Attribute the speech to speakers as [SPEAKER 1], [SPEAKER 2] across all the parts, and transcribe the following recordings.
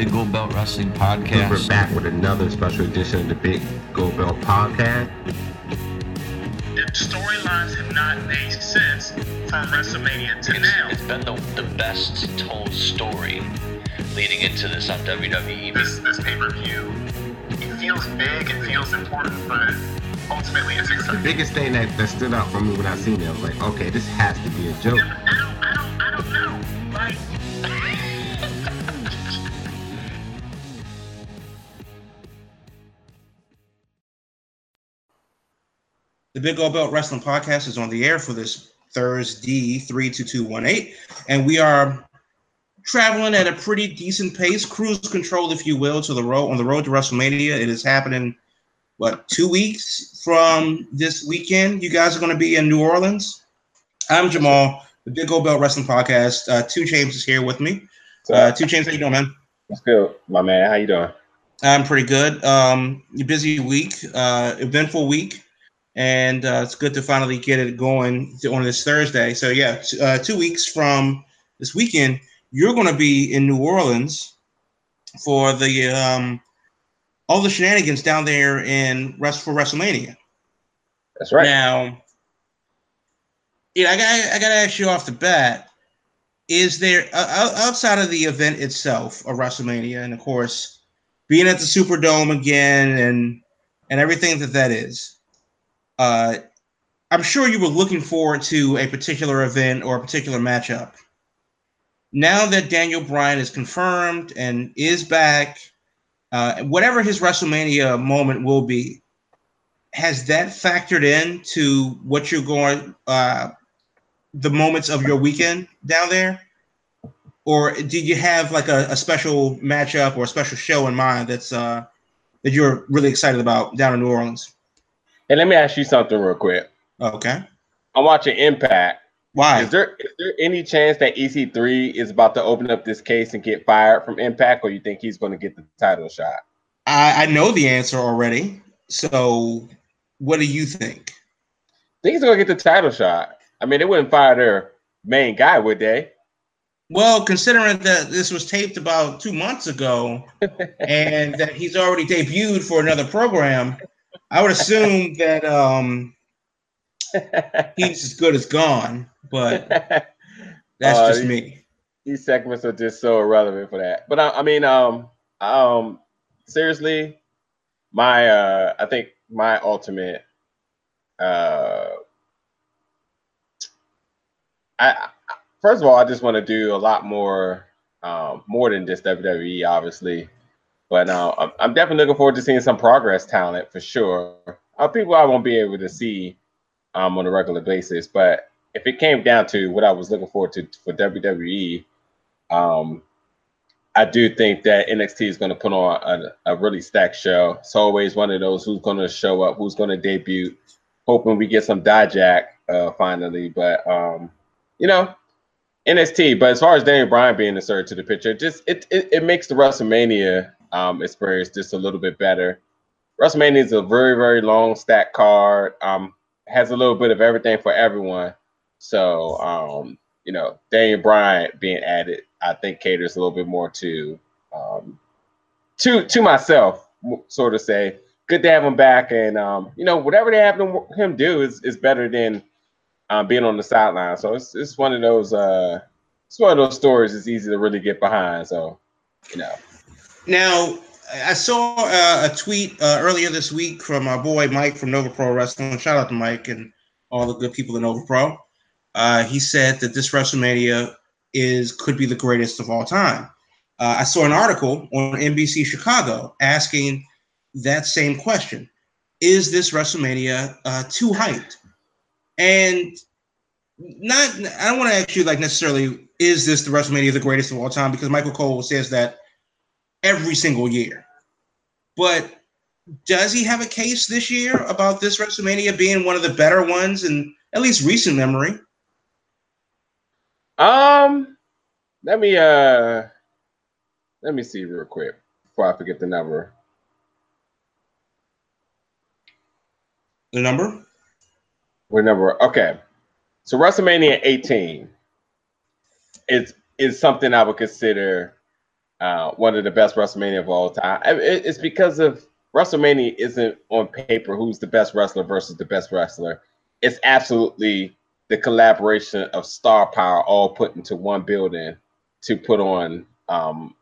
[SPEAKER 1] Big Gold Belt Wrestling Podcast.
[SPEAKER 2] We're back with another special edition of the Big Gold Belt Podcast.
[SPEAKER 3] The storylines have not made sense from WrestleMania to
[SPEAKER 4] It's,
[SPEAKER 3] now.
[SPEAKER 4] it's been the, the best told story leading into this on WWE.
[SPEAKER 3] This this pay per view, it feels big, it feels important, but ultimately it's
[SPEAKER 2] The biggest thing that, that stood out for me when I seen it, I was like, okay, this has to be a joke.
[SPEAKER 5] The Big Gold Belt Wrestling Podcast is on the air for this Thursday, 32218. And we are traveling at a pretty decent pace, cruise control, if you will, to the road on the road to WrestleMania. It is happening, what, two weeks from this weekend? You guys are going to be in New Orleans. I'm Jamal, the Big Gold Belt Wrestling Podcast. Uh, Two James is here with me. Uh, Two James, how you doing, man?
[SPEAKER 2] What's good, my man? How you doing?
[SPEAKER 5] I'm pretty good. Um, busy week, uh, eventful week, and uh, it's good to finally get it going on this Thursday. So yeah, uh, two weeks from this weekend, you're going to be in New Orleans for the um, all the shenanigans down there in rest for WrestleMania.
[SPEAKER 2] That's right.
[SPEAKER 5] Now, yeah, I got I got to ask you off the bat: Is there uh, outside of the event itself of WrestleMania, and of course, being at the Superdome again, and and everything that that is? Uh, I'm sure you were looking forward to a particular event or a particular matchup. Now that Daniel Bryan is confirmed and is back, uh, whatever his WrestleMania moment will be, has that factored in to what you're going uh the moments of your weekend down there or did you have like a, a special matchup or a special show in mind that's uh that you're really excited about down in new orleans
[SPEAKER 6] Hey, let me ask you something real quick.
[SPEAKER 5] okay
[SPEAKER 6] I'm watching Impact.
[SPEAKER 5] why
[SPEAKER 6] Is there is there any chance that EC3 is about to open up this case and get fired from Impact, or you think he's going to get the title shot?
[SPEAKER 5] I, I know the answer already so what do you think
[SPEAKER 6] I think he's going to get the title shot. I mean, they wouldn't fire their main guy, would they?
[SPEAKER 5] well considering that this was taped about two months ago and that he's already debuted for another program i would assume that um he's as good as gone, but that's
[SPEAKER 6] Uh,
[SPEAKER 5] just me.
[SPEAKER 6] These segments are just so irrelevant for that. But I, I mean, um, um, seriously, my uh, I think my ultimate uh, I I- first of all, I just want to do a lot more, um, more than just WWE, obviously. But uh, I'm, definitely looking forward to seeing some progress talent for sure. Uh, people I won't be able to see um, on a regular basis, but if it came down to what I was looking forward to for WWE, um, I do think that NXT is going to put on a, a really stacked show. It's always one of those who's going to show up, who's going to debut. Hoping we get some Dijak uh, finally, but um, you know, NXT. But as far as Daniel Bryan being inserted to the picture, just it it, it makes the WrestleMania um, experience just a little bit better. WrestleMania is a very very long stack card. Um, has a little bit of everything for everyone. So um, you know, Daniel Bryan being added, I think caters a little bit more to um, to to myself, sort of say. Good to have him back, and um, you know, whatever they have him, him do is is better than um, being on the sideline. So it's it's one of those uh, it's one of those stories. It's easy to really get behind. So you know,
[SPEAKER 5] Now, I saw uh, a tweet uh, earlier this week from our boy Mike from Nova Pro Wrestling. Shout out to Mike and all the good people in Nova Pro. Uh, he said that this WrestleMania is could be the greatest of all time. Uh, I saw an article on NBC Chicago asking that same question: Is this WrestleMania uh, too hyped? And not, I don't want to ask you like necessarily, is this the WrestleMania the greatest of all time? Because Michael Cole says that every single year. But does he have a case this year about this WrestleMania being one of the better ones in at least recent memory?
[SPEAKER 6] um, let me uh, let me see real quick before I forget the number.
[SPEAKER 5] The number?
[SPEAKER 6] What number? Okay. So WrestleMania 18 is is something I would consider uh, one of the best WrestleMania of all time. It's because of WrestleMania isn't on paper who's the best wrestler versus the best wrestler. It's absolutely the collaboration of star power all put into one building to put on um,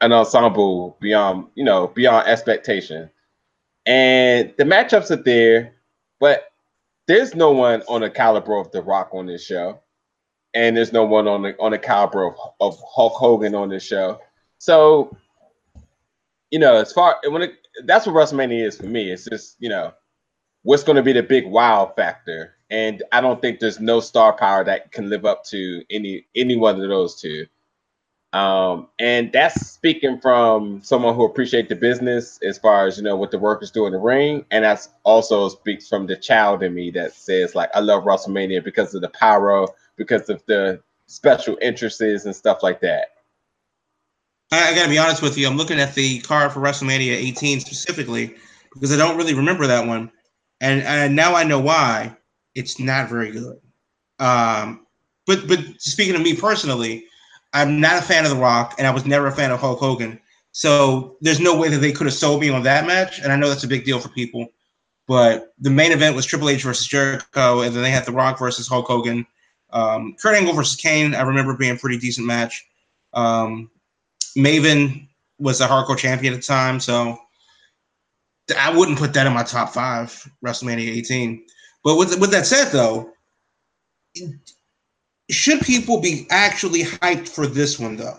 [SPEAKER 6] an ensemble beyond you know beyond expectation. And the matchups are there, but there's no one on the caliber of The Rock on this show, and there's no one on the on the caliber of, of Hulk Hogan on this show. So, you know, as far when it that's what WrestleMania is for me. It's just you know what's going to be the big wow factor, and I don't think there's no star power that can live up to any any one of those two. Um, and that's speaking from someone who appreciates the business as far as you know what the workers do in the ring, and that's also speaks from the child in me that says like I love WrestleMania because of the pyro, because of the special interests and stuff like that.
[SPEAKER 5] I, I gotta be honest with you. I'm looking at the card for WrestleMania 18 specifically because I don't really remember that one, and, and now I know why. It's not very good. Um, but but speaking of me personally, I'm not a fan of The Rock, and I was never a fan of Hulk Hogan. So there's no way that they could have sold me on that match, and I know that's a big deal for people. But the main event was Triple H versus Jericho, and then they had The Rock versus Hulk Hogan. Um, Kurt Angle versus Kane, I remember being a pretty decent match. Um, Maven was a hardcore champion at the time, so I wouldn't put that in my top five WrestleMania 18. But with with that said, though, should people be actually hyped for this one though?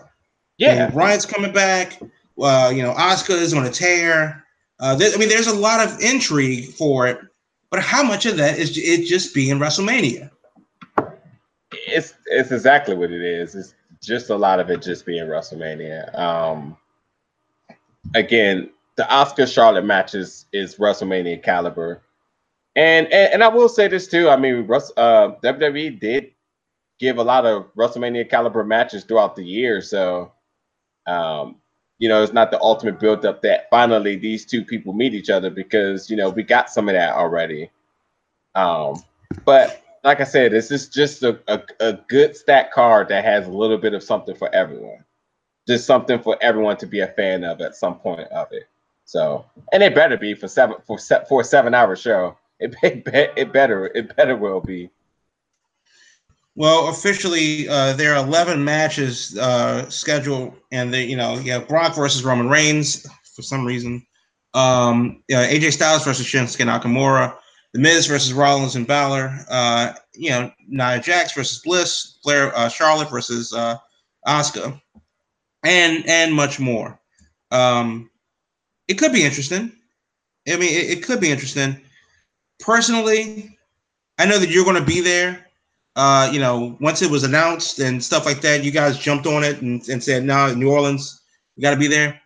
[SPEAKER 6] Yeah,
[SPEAKER 5] you know, Bryan's coming back. Uh, you know, Asuka is on a tear. Uh, there, I mean, there's a lot of intrigue for it, but how much of that is it just being WrestleMania?
[SPEAKER 6] It's it's exactly what it is. It's just a lot of it just being WrestleMania. Um, again, the Asuka Charlotte matches is WrestleMania caliber, and, and and I will say this too. I mean, Russ, uh, WWE did give a lot of WrestleMania caliber matches throughout the year, so um, you know, it's not the ultimate build up that finally these two people meet each other because you know we got some of that already. Um, but like I said, this is just a, a, a good stat card that has a little bit of something for everyone. Just something for everyone to be a fan of at some point of it. So, and it better be for seven for for a seven hour show. It, it, it better it better will be.
[SPEAKER 5] Well, officially, uh, there are 11 matches uh, scheduled, and they, you know, you have Brock versus Roman Reigns for some reason. Um, you know, AJ Styles versus Shinsuke Nakamura. The Miz versus Rollins and Balor. Uh, you know, Nia Jax versus Bliss. Flair, uh, Charlotte versus uh, Asuka, and and much more. Um, it could be interesting. I mean, it, it could be interesting. Personally, I know that you're going to be there uh, you know, once it was announced and stuff like that, you guys jumped on it and, and said, no, nah, New Orleans, you got to be there.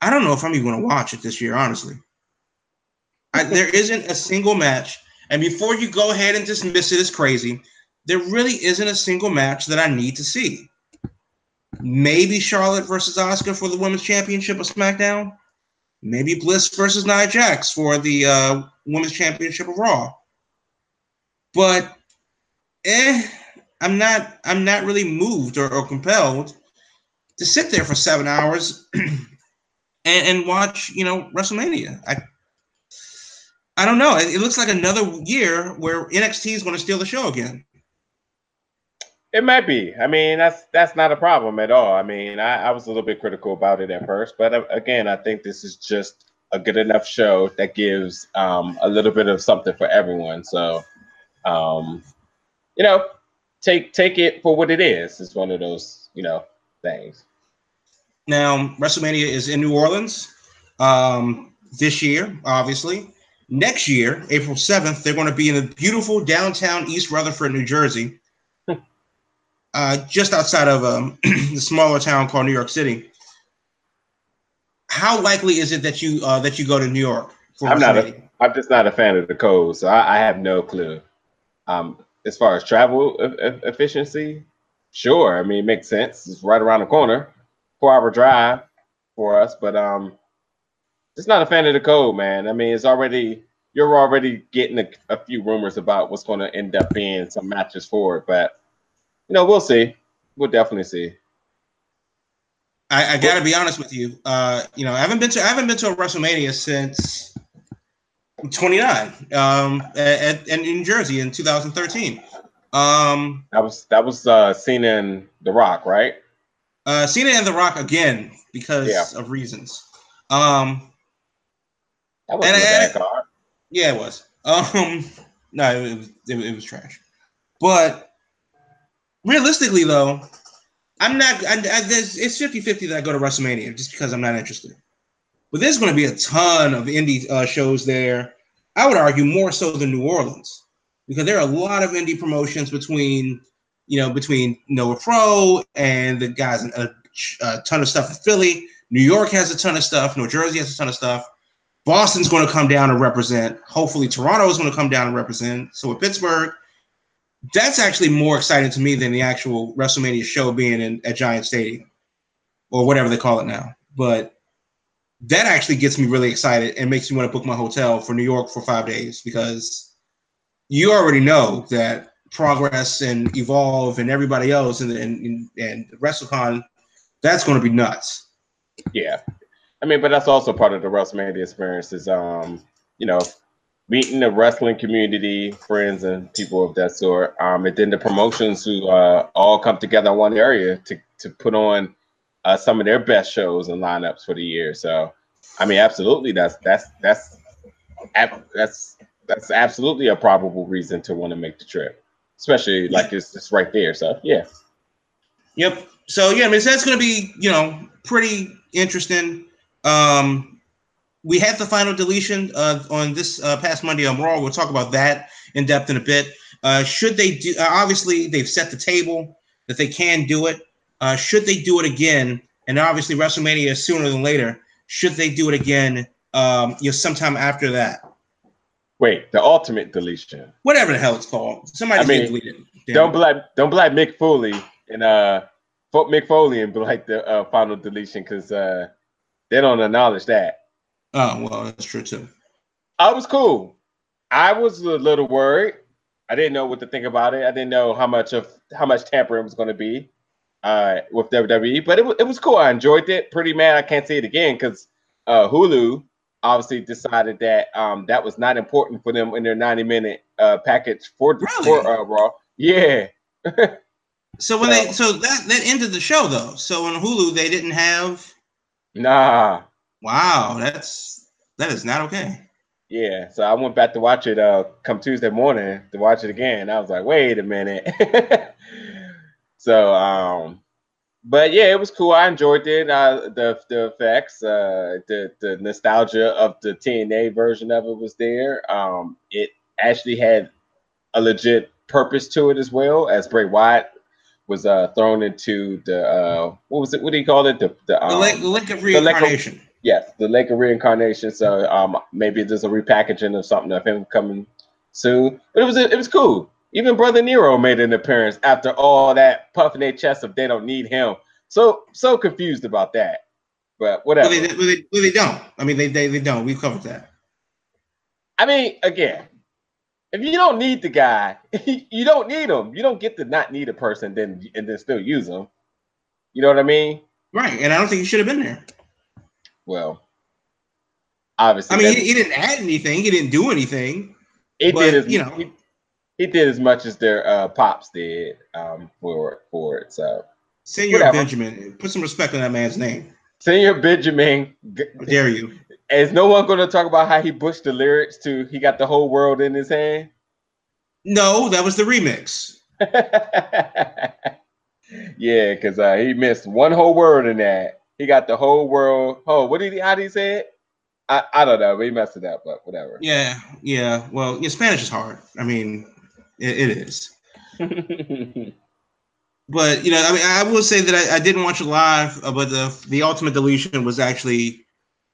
[SPEAKER 5] I don't know if I'm even going to watch it this year, honestly. I, there isn't a single match. And before you go ahead and dismiss it as crazy, there really isn't a single match that I need to see. Maybe Charlotte versus Asuka for the women's championship of SmackDown. Maybe Bliss versus Nia Jax for the uh, women's championship of Raw. But eh, I'm not I'm not really moved or, or compelled to sit there for seven hours and, and watch, you know, WrestleMania. I I don't know. It, it looks like another year where NXT is going to steal the show again.
[SPEAKER 6] It might be. I mean, that's that's not a problem at all. I mean, I, I was a little bit critical about it at first, but uh, again, I think this is just a good enough show that gives um, a little bit of something for everyone. So, um, you know, take take it for what it is. It's one of those, you know, things.
[SPEAKER 5] Now, WrestleMania is in New Orleans um, this year, obviously. Next year, April 7th, they're going to be in the beautiful downtown East Rutherford, New Jersey, uh, just outside of um, the smaller town called New York City. How likely is it that you uh, that you go to New York?
[SPEAKER 6] I'm not. A, I'm just not a fan of the code, so I, I have no clue. Um, as far as travel e- efficiency, sure. I mean, it makes sense. It's right around the corner, four hour drive for us, but um, just not a fan of the code, man. I mean, it's already you're already getting a, a few rumors about what's going to end up being some matches for it, but you know, we'll see. We'll definitely see.
[SPEAKER 5] I, I got to be honest with you. Uh, you know, I haven't been to I haven't been to a WrestleMania since 29 um, at, at, in New Jersey in 2013. Um,
[SPEAKER 6] that was that was uh, Cena and The Rock, right?
[SPEAKER 5] Uh, Cena and The Rock again because yeah. of reasons. Um,
[SPEAKER 6] that was a bad card.
[SPEAKER 5] Yeah, it was. Um, no, it was it, it was trash. But realistically, though, I'm not. I, I, it's 50 50 that I go to WrestleMania just because I'm not interested. But there's going to be a ton of indie uh, shows there. I would argue more so than New Orleans because there are a lot of indie promotions between, you know, between Nova Pro and the guys, a, a ton of stuff in Philly. New York has a ton of stuff. New Jersey has a ton of stuff. Boston's going to come down and represent. Hopefully, Toronto is going to come down and represent. So with Pittsburgh, that's actually more exciting to me than the actual WrestleMania show being in at Giant Stadium or whatever they call it now. But that actually gets me really excited and makes me want to book my hotel for New York for five days because you already know that Progress and Evolve and everybody else and and, and WrestleCon, that's going to be nuts.
[SPEAKER 6] Yeah, I mean, but that's also part of the WrestleMania experience. Is um, you know, meeting the wrestling community, friends, and people of that sort. Um, and then the promotions who uh, all come together in one area to to put on uh, some of their best shows and lineups for the year. So, I mean, absolutely, that's that's that's that's that's absolutely a probable reason to want to make the trip, especially like it's just right there. So, yeah.
[SPEAKER 5] Yep. So yeah, I mean, that's going to be you know pretty interesting. Um, we had the final deletion uh, on this uh, past Monday on Raw. We'll talk about that in depth in a bit. Uh, should they do? Uh, obviously, they've set the table that they can do it. Uh, should they do it again? And obviously, WrestleMania is sooner than later. Should they do it again? Um, you know, sometime after that.
[SPEAKER 6] Wait, the ultimate deletion.
[SPEAKER 5] Whatever the hell it's called. Somebody I mean, delete it.
[SPEAKER 6] Damn. Don't black don't black Mick Foley and uh Mick Foley and like the uh, final deletion because uh they don't acknowledge that.
[SPEAKER 5] Oh well, that's true too.
[SPEAKER 6] I was cool. I was a little worried. I didn't know what to think about it. I didn't know how much of how much tampering was going to be uh, with WWE, but it, it was cool. I enjoyed it. Pretty mad I can't see it again because uh, Hulu obviously decided that um, that was not important for them in their 90 minute uh, package for, really? for uh, Raw. Yeah.
[SPEAKER 5] so when so, they so that that ended the show though. So on Hulu they didn't have.
[SPEAKER 6] Nah,
[SPEAKER 5] Wow, that's that is not okay.
[SPEAKER 6] Yeah, so I went back to watch it uh come Tuesday morning to watch it again. I was like, wait a minute. so um but yeah, it was cool. I enjoyed it. Uh, the the effects, uh, the the nostalgia of the TNA version of it was there. Um, it actually had a legit purpose to it as well, as Bray Wyatt was uh thrown into the uh what was it? What do you call it? The the, um,
[SPEAKER 5] the, lake, of reincarnation.
[SPEAKER 6] Yes, the Lake of Reincarnation. So um, maybe there's a repackaging of something of him coming soon. But it was it was cool. Even Brother Nero made an appearance after all that puffing their chest of they don't need him. So so confused about that. But whatever.
[SPEAKER 5] Well, they, well, they, well, they don't. I mean, they, they they don't. We covered that.
[SPEAKER 6] I mean, again, if you don't need the guy, you don't need him. You don't get to not need a person then and then still use them. You know what I mean?
[SPEAKER 5] Right. And I don't think he should have been there.
[SPEAKER 6] Well, obviously,
[SPEAKER 5] I mean, he, he, didn't add anything. He didn't do anything.
[SPEAKER 6] He did, as, you know, he, he, did as much as their uh, pops did um, for for it. So,
[SPEAKER 5] Senior. Benjamin, put some respect on that man's name.
[SPEAKER 6] Senior Benjamin,
[SPEAKER 5] How dare you?
[SPEAKER 6] Is no one going to talk about how he pushed the lyrics to "He Got the Whole World in His Hand"?
[SPEAKER 5] No, that was the remix.
[SPEAKER 6] yeah, because uh, he missed one whole word in that. He got the whole world. Oh, what did he? How did he say it? I, I don't know. He messed it up, but whatever.
[SPEAKER 5] Yeah, yeah. Well, yeah, Spanish is hard. I mean, it, it is. but you know, I mean, I will say that I, I didn't watch it live, uh, but the the ultimate deletion was actually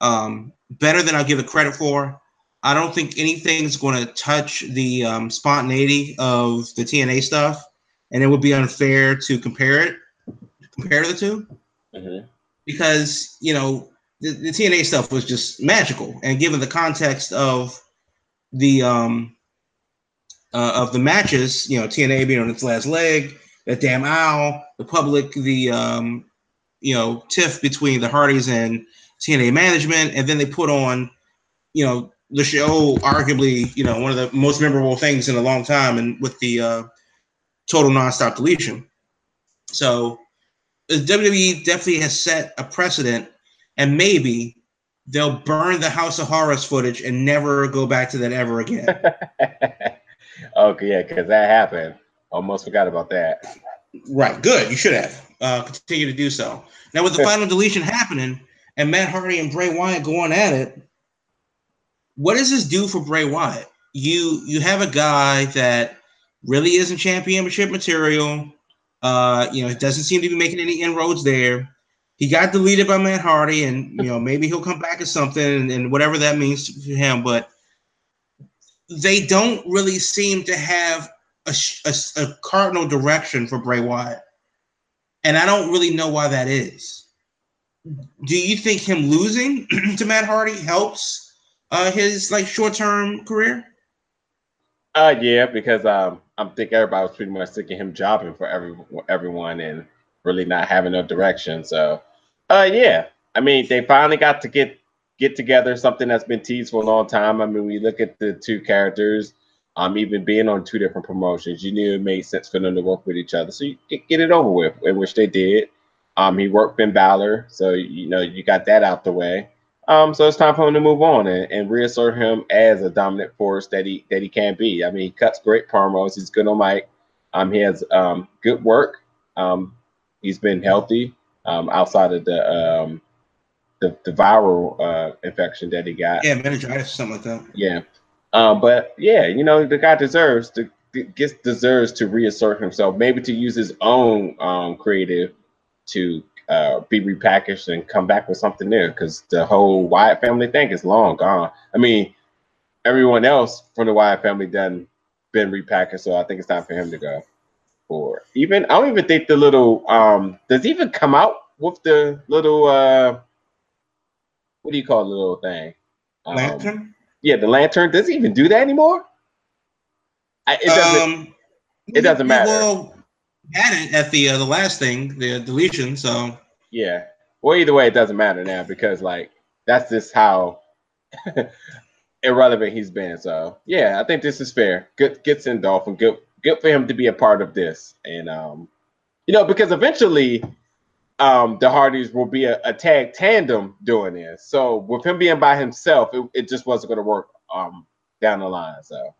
[SPEAKER 5] um, better than I give it credit for. I don't think anything's going to touch the um, spontaneity of the TNA stuff, and it would be unfair to compare it, compare the 2 mm-hmm because you know the, the TNA stuff was just magical, and given the context of the um uh, of the matches, you know, TNA being on its last leg, that damn owl, the public, the um you know tiff between the Hardys and TNA management, and then they put on you know the show, arguably you know one of the most memorable things in a long time, and with the uh, total nonstop deletion. So the WWE definitely has set a precedent, and maybe they'll burn the House of Horrors footage and never go back to that ever again.
[SPEAKER 6] okay, yeah, because that happened. Almost forgot about that.
[SPEAKER 5] Right. Good. You should have. Uh, continue to do so. Now, with the final deletion happening and Matt Hardy and Bray Wyatt going at it, what does this do for Bray Wyatt? You you have a guy that really isn't championship material. Uh, you know, it doesn't seem to be making any inroads there. He got deleted by Matt Hardy, and you know maybe he'll come back as something, and, and whatever that means to him. But they don't really seem to have a, a, a cardinal direction for Bray Wyatt, and I don't really know why that is. Do you think him losing to Matt Hardy helps uh, his like short term career?
[SPEAKER 6] Uh, yeah, because um, I'm think everybody was pretty much sick of him jobbing for every everyone and really not having no direction. So uh, yeah. I mean, they finally got to get get together. Something that's been teased for a long time. I mean, we look at the two characters. Um, even being on two different promotions, you knew it made sense for them to work with each other. So you get it over with, which they did. Um, he worked Finn Balor, so you know you got that out the way. Um, so it's time for him to move on and, and reassert him as a dominant force that he that he can be. I mean, he cuts great promos. He's good on mic. Um, he has um, good work. Um, he's been healthy um, outside of the um, the, the viral uh, infection that he got.
[SPEAKER 5] Yeah, meningitis, or something like that.
[SPEAKER 6] Yeah, um, but yeah, you know the guy deserves to gets deserves to reassert himself, maybe to use his own um, creative to uh, be repackaged and come back with something new. Because the whole Wyatt family thing is long gone. I mean, everyone else from the Wyatt family done been repackaged, so I think it's time for him to go Or Even I don't even think the little um does even come out with the little uh what do you call the little thing?
[SPEAKER 5] Um, lantern?
[SPEAKER 6] Yeah, the lantern. Does he even do that anymore? I, it doesn't. Um, it doesn't matter. Well,
[SPEAKER 5] had it at the uh, the last thing, the deletion. So
[SPEAKER 6] yeah. Well, either way, it doesn't matter now because like that's just how irrelevant he's been. So yeah, I think this is fair. Good gets in Dolphin. Good good for him to be a part of this. And um, you know, because eventually um the Hardys will be a, a tag tandem doing this. So with him being by himself, it, it just wasn't gonna work um down the line. So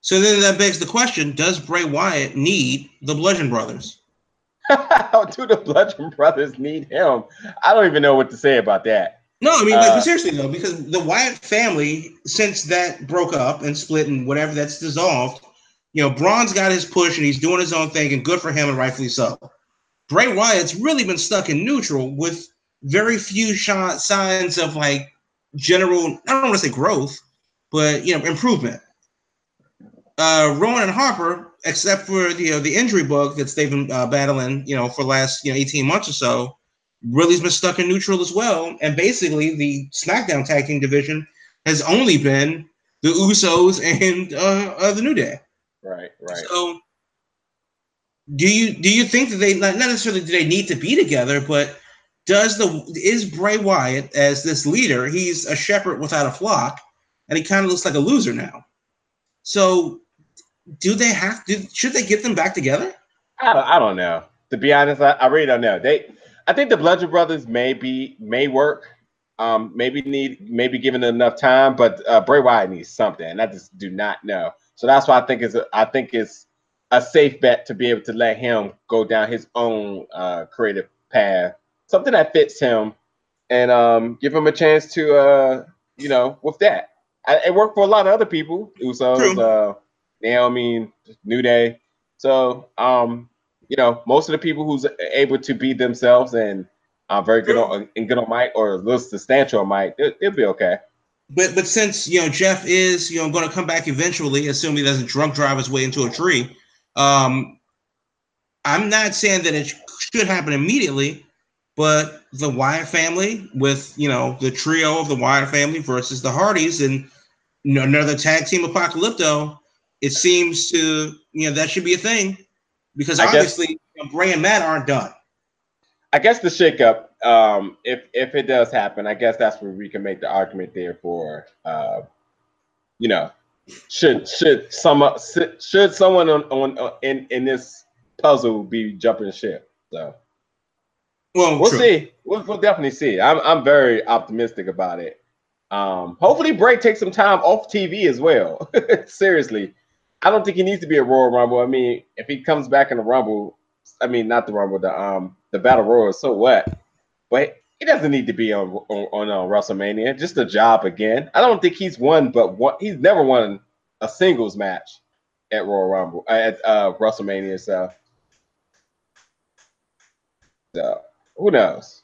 [SPEAKER 5] so then that begs the question: Does Bray Wyatt need the Bludgeon Brothers?
[SPEAKER 6] do the Bludgeon Brothers need him? I don't even know what to say about that.
[SPEAKER 5] No, I mean, like, uh, seriously though, because the Wyatt family, since that broke up and split and whatever that's dissolved, you know, Braun's got his push and he's doing his own thing, and good for him, and rightfully so. Bray Wyatt's really been stuck in neutral with very few shot signs of like general, I don't want to say growth, but you know, improvement. Uh, Rowan and Harper, except for the you know, the injury bug that they've been uh, battling, you know, for the last you know 18 months or so, really's been stuck in neutral as well. And basically, the SmackDown tag team division has only been the Usos and uh, uh the New Day.
[SPEAKER 6] Right, right.
[SPEAKER 5] So do you do you think that they not necessarily do they need to be together, but does the is Bray Wyatt as this leader? He's a shepherd without a flock, and he kind of looks like a loser now. So, do they have to? Should they get them back together?
[SPEAKER 6] I don't, I don't know. To be honest, I, I really don't know. They, I think the Bludgeon Brothers may be may work. Um, maybe need maybe given enough time, but uh, Bray Wyatt needs something, and I just do not know. So that's why I think is I think it's a safe bet to be able to let him go down his own uh, creative path, something that fits him, and um, give him a chance to uh, you know with that. I, it worked for a lot of other people, Usos, uh, Naomi, New Day. So um, you know, most of the people who's able to be themselves and uh, very good on and good on mic or a little substantial on mic, it, it'll be okay
[SPEAKER 5] but but since you know Jeff is you know going to come back eventually, assuming he doesn't drunk drive his way into a tree, um, I'm not saying that it should happen immediately, but the Wyatt family with you know the trio of the Wyatt family versus the Hardys and another tag team apocalypto, it seems to you know that should be a thing because obviously guess, you know, Bray and Matt aren't done.
[SPEAKER 6] I guess the shakeup, um, if if it does happen, I guess that's where we can make the argument there for, uh, you know, should should some should someone on, on, on in in this puzzle be jumping ship? So, well, we'll true. see. We'll, we'll definitely see. I'm I'm very optimistic about it. Um, hopefully, Bray takes some time off TV as well. Seriously, I don't think he needs to be a Royal Rumble. I mean, if he comes back in the Rumble, I mean, not the Rumble, the um the Battle Royal, so what? But he doesn't need to be on on, on uh, WrestleMania. Just a job again. I don't think he's won, but what he's never won a singles match at Royal Rumble at uh, WrestleMania. So, so who knows?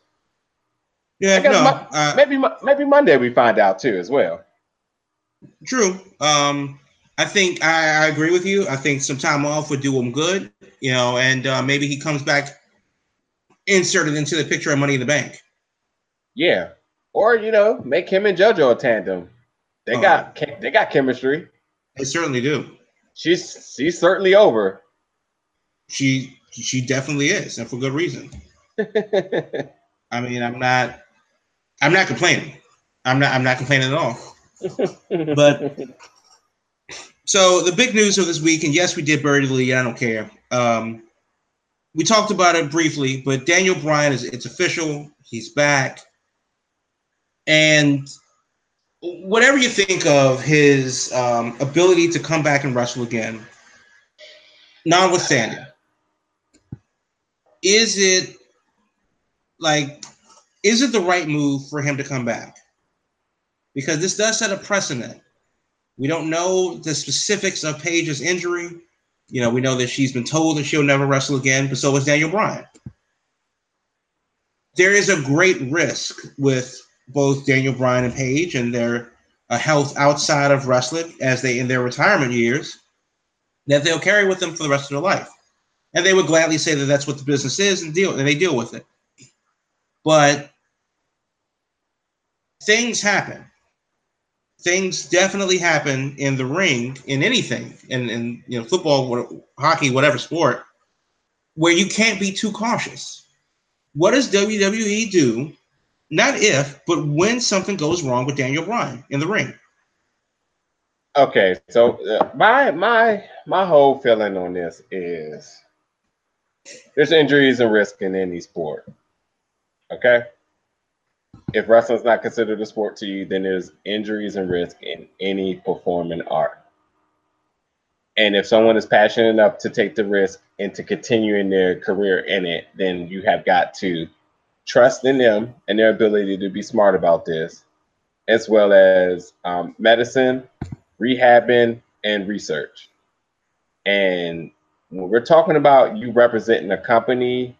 [SPEAKER 5] Yeah, no, mo-
[SPEAKER 6] uh, maybe maybe Monday we find out too as well.
[SPEAKER 5] True. Um, I think I, I, agree with you. I think some time off would do him good, you know, and uh, maybe he comes back inserted into the picture of Money in the Bank.
[SPEAKER 6] Yeah, or you know, make him and JoJo a tandem. They oh. got they got chemistry.
[SPEAKER 5] They certainly do.
[SPEAKER 6] She's she's certainly over.
[SPEAKER 5] She she definitely is, and for good reason. I mean, I'm not I'm not complaining. I'm not I'm not complaining at all. but so the big news of this week, and yes, we did bury the lead. I don't care. Um, we talked about it briefly, but Daniel Bryan is it's official. He's back. And whatever you think of his um, ability to come back and wrestle again, notwithstanding, is it like is it the right move for him to come back? Because this does set a precedent. We don't know the specifics of Paige's injury. You know, we know that she's been told that she'll never wrestle again, but so is Daniel Bryan. There is a great risk with both Daniel Bryan and Paige and their uh, health outside of wrestling as they in their retirement years that they'll carry with them for the rest of their life. And they would gladly say that that's what the business is and deal and they deal with it. But things happen things definitely happen in the ring in anything in, in you know football hockey whatever sport where you can't be too cautious. What does wwe do? Not if but when something goes wrong with daniel bryan in the ring.
[SPEAKER 6] Okay so uh, my my my whole feeling on this is there's injuries and risk in any sport okay if wrestling is not considered a sport to you, then there's injuries and risk in any performing art. And if someone is passionate enough to take the risk and to continue in their career in it, then you have got to trust in them and their ability to be smart about this, as well as um, medicine, rehabbing, and research. And when we're talking about you representing a company,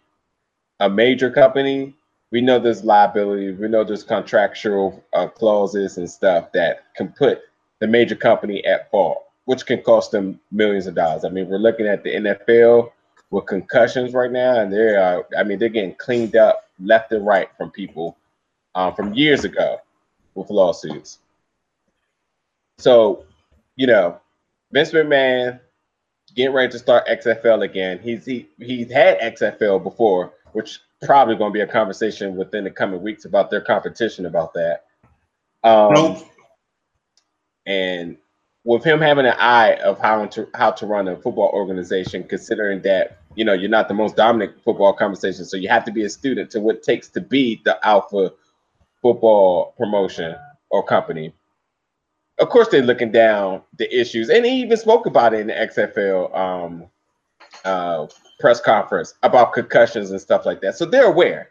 [SPEAKER 6] a major company, we know there's liability, we know there's contractual uh, clauses and stuff that can put the major company at fault, which can cost them millions of dollars. I mean, we're looking at the NFL with concussions right now, and they are, I mean, they're getting cleaned up left and right from people um, from years ago with lawsuits. So, you know, Vince McMahon getting ready to start XFL again. He's he he's had XFL before, which probably going to be a conversation within the coming weeks about their competition about that. Um, nope. And with him having an eye of how to how to run a football organization, considering that you know you're not the most dominant football conversation, so you have to be a student to what it takes to be the alpha football promotion or company. Of course, they're looking down the issues, and he even spoke about it in the XFL um, uh, press conference about concussions and stuff like that. So they're aware.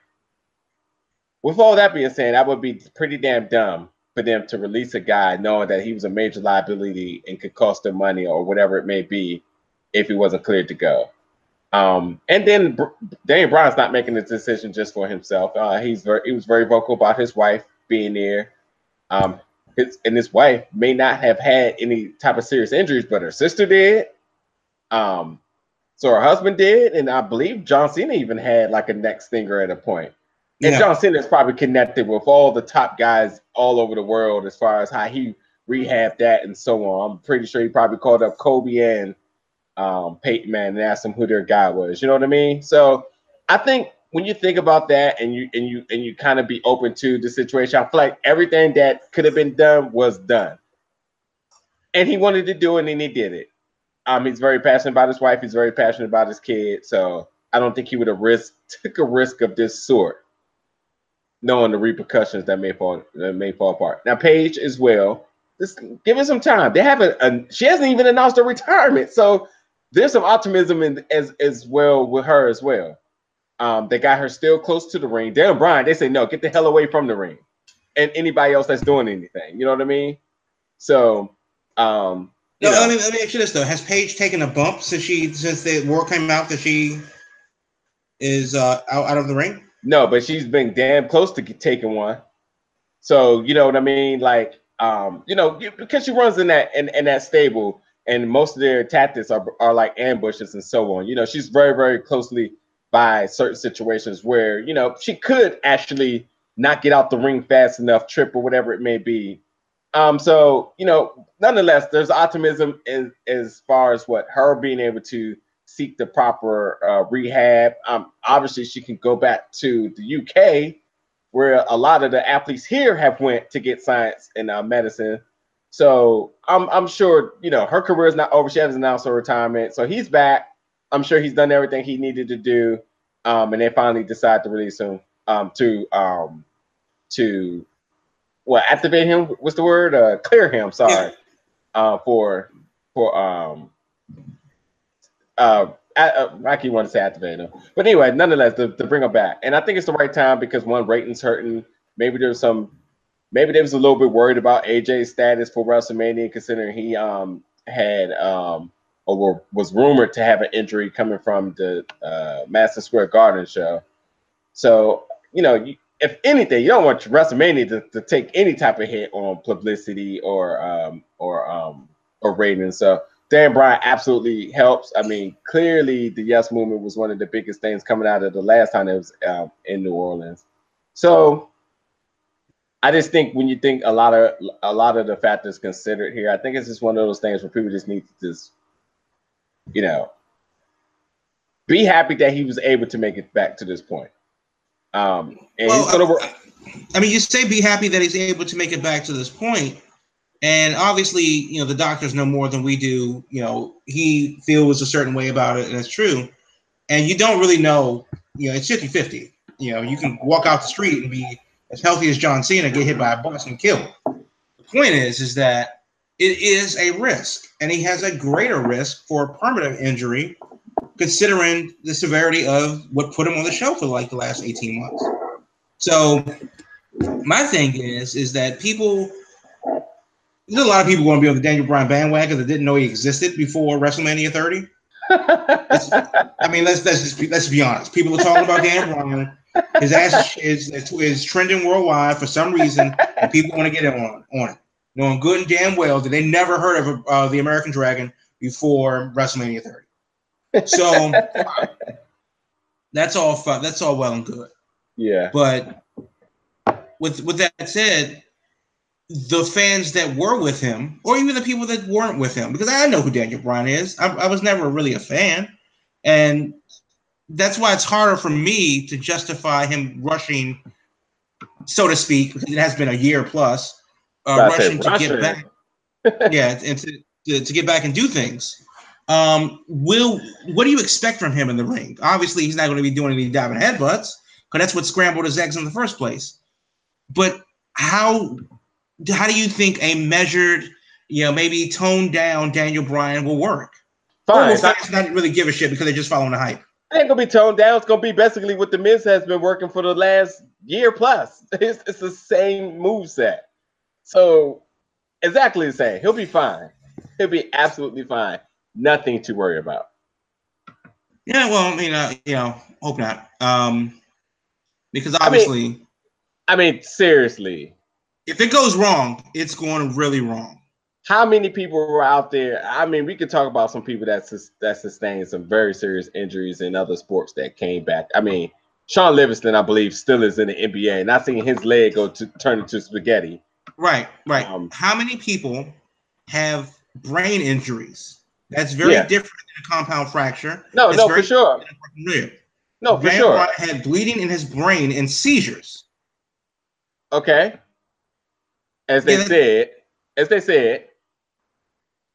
[SPEAKER 6] With all that being said, that would be pretty damn dumb for them to release a guy knowing that he was a major liability and could cost them money or whatever it may be if he wasn't cleared to go. Um, and then Daniel Bryan's not making this decision just for himself. Uh, he's very, he was very vocal about his wife being there. Um, his, and his wife may not have had any type of serious injuries, but her sister did. Um, so her husband did, and I believe John Cena even had like a neck stinger at a point. And yeah. John Cena is probably connected with all the top guys all over the world as far as how he rehabbed that and so on. I'm pretty sure he probably called up Kobe and um, Peyton Man and asked him who their guy was. You know what I mean? So I think when you think about that and you and you and you kind of be open to the situation, I feel like everything that could have been done was done. And he wanted to do it and he did it. Um, he's very passionate about his wife, he's very passionate about his kid. So I don't think he would have risked took a risk of this sort, knowing the repercussions that may fall that may fall apart. Now, Paige as well. Just give it some time. They haven't. Uh, she hasn't even announced her retirement, so there's some optimism in as as well with her as well. Um, they got her still close to the ring. Daniel Bryan, they say no, get the hell away from the ring, and anybody else that's doing anything. You know what I mean? So, um,
[SPEAKER 5] no, let me let me ask you this though: Has Paige taken a bump since she since the war came out that she is uh, out out of the ring?
[SPEAKER 6] No, but she's been damn close to taking one. So you know what I mean? Like, um, you know, because she runs in that in, in that stable, and most of their tactics are are like ambushes and so on. You know, she's very very closely by certain situations where you know she could actually not get out the ring fast enough, trip or whatever it may be. Um, so you know, nonetheless, there's optimism in, as far as what her being able to seek the proper uh, rehab. Um, obviously, she can go back to the UK, where a lot of the athletes here have went to get science and uh, medicine. So I'm I'm sure you know her career is not over. She hasn't announced her retirement, so he's back. I'm sure he's done everything he needed to do, um, and they finally decide to release him um, to um, to what activate him. What's the word? Uh, clear him. Sorry, uh, for for um uh, uh Rocky wanted to say activate him, but anyway, nonetheless, to, to bring him back, and I think it's the right time because one ratings hurting. Maybe there's some, maybe they was a little bit worried about AJ's status for WrestleMania, considering he um had um or was rumored to have an injury coming from the uh, Madison Square Garden show. So, you know, you, if anything, you don't want WrestleMania to, to take any type of hit on publicity or um, or um, or ratings. So Dan Bryan absolutely helps. I mean, clearly the Yes Movement was one of the biggest things coming out of the last time it was um, in New Orleans. So I just think when you think a lot of a lot of the factors considered here, I think it's just one of those things where people just need to just you know, be happy that he was able to make it back to this point. Um, and well, he's gonna work.
[SPEAKER 5] I mean, you say be happy that he's able to make it back to this point, and obviously, you know, the doctors know more than we do. You know, he feels a certain way about it, and it's true. And you don't really know, you know, it's 50 50. You know, you can walk out the street and be as healthy as John Cena, get hit by a bus and killed. The point is, is that it is a risk, and he has a greater risk for permanent injury, considering the severity of what put him on the shelf for like the last 18 months. So, my thing is, is that people, there's a lot of people going to be on the Daniel Bryan bandwagon that didn't know he existed before WrestleMania 30. I mean, let's let's just be, let's be honest. People are talking about Daniel Bryan. His ass is, is, is trending worldwide for some reason, and people want to get in on on it knowing good and damn well that they never heard of uh, the American Dragon before WrestleMania 30. So that's all fun. That's all well and good.
[SPEAKER 6] Yeah.
[SPEAKER 5] But with with that said, the fans that were with him, or even the people that weren't with him, because I know who Daniel Bryan is. I, I was never really a fan, and that's why it's harder for me to justify him rushing, so to speak, because it has been a year plus uh, rushing to get back. yeah, and to, to, to, get back and do things. Um, will what do you expect from him in the ring? Obviously, he's not going to be doing any diving headbutts because that's what scrambled his eggs in the first place. But how how do you think a measured, you know, maybe toned down Daniel Bryan will work? Fine. Or fans not really give a shit because they're just following the hype.
[SPEAKER 6] It ain't gonna be toned down. It's gonna be basically what the Miz has been working for the last year plus. It's, it's the same move set. So exactly the same. He'll be fine. He'll be absolutely fine. Nothing to worry about.
[SPEAKER 5] Yeah, well, I mean, uh, you know, hope not. Um, because obviously,
[SPEAKER 6] I mean, I mean, seriously,
[SPEAKER 5] if it goes wrong, it's going really wrong.
[SPEAKER 6] How many people were out there? I mean, we could talk about some people that that sustained some very serious injuries in other sports that came back. I mean, Shaun Livingston, I believe, still is in the NBA, Not seeing his leg go to turn into spaghetti.
[SPEAKER 5] Right, right. Um, How many people have brain injuries? That's very yeah. different than a compound fracture.
[SPEAKER 6] No, no, for sure. No, for sure.
[SPEAKER 5] Had bleeding in his brain and seizures.
[SPEAKER 6] Okay. As they
[SPEAKER 5] Yeah,
[SPEAKER 6] said, as they said.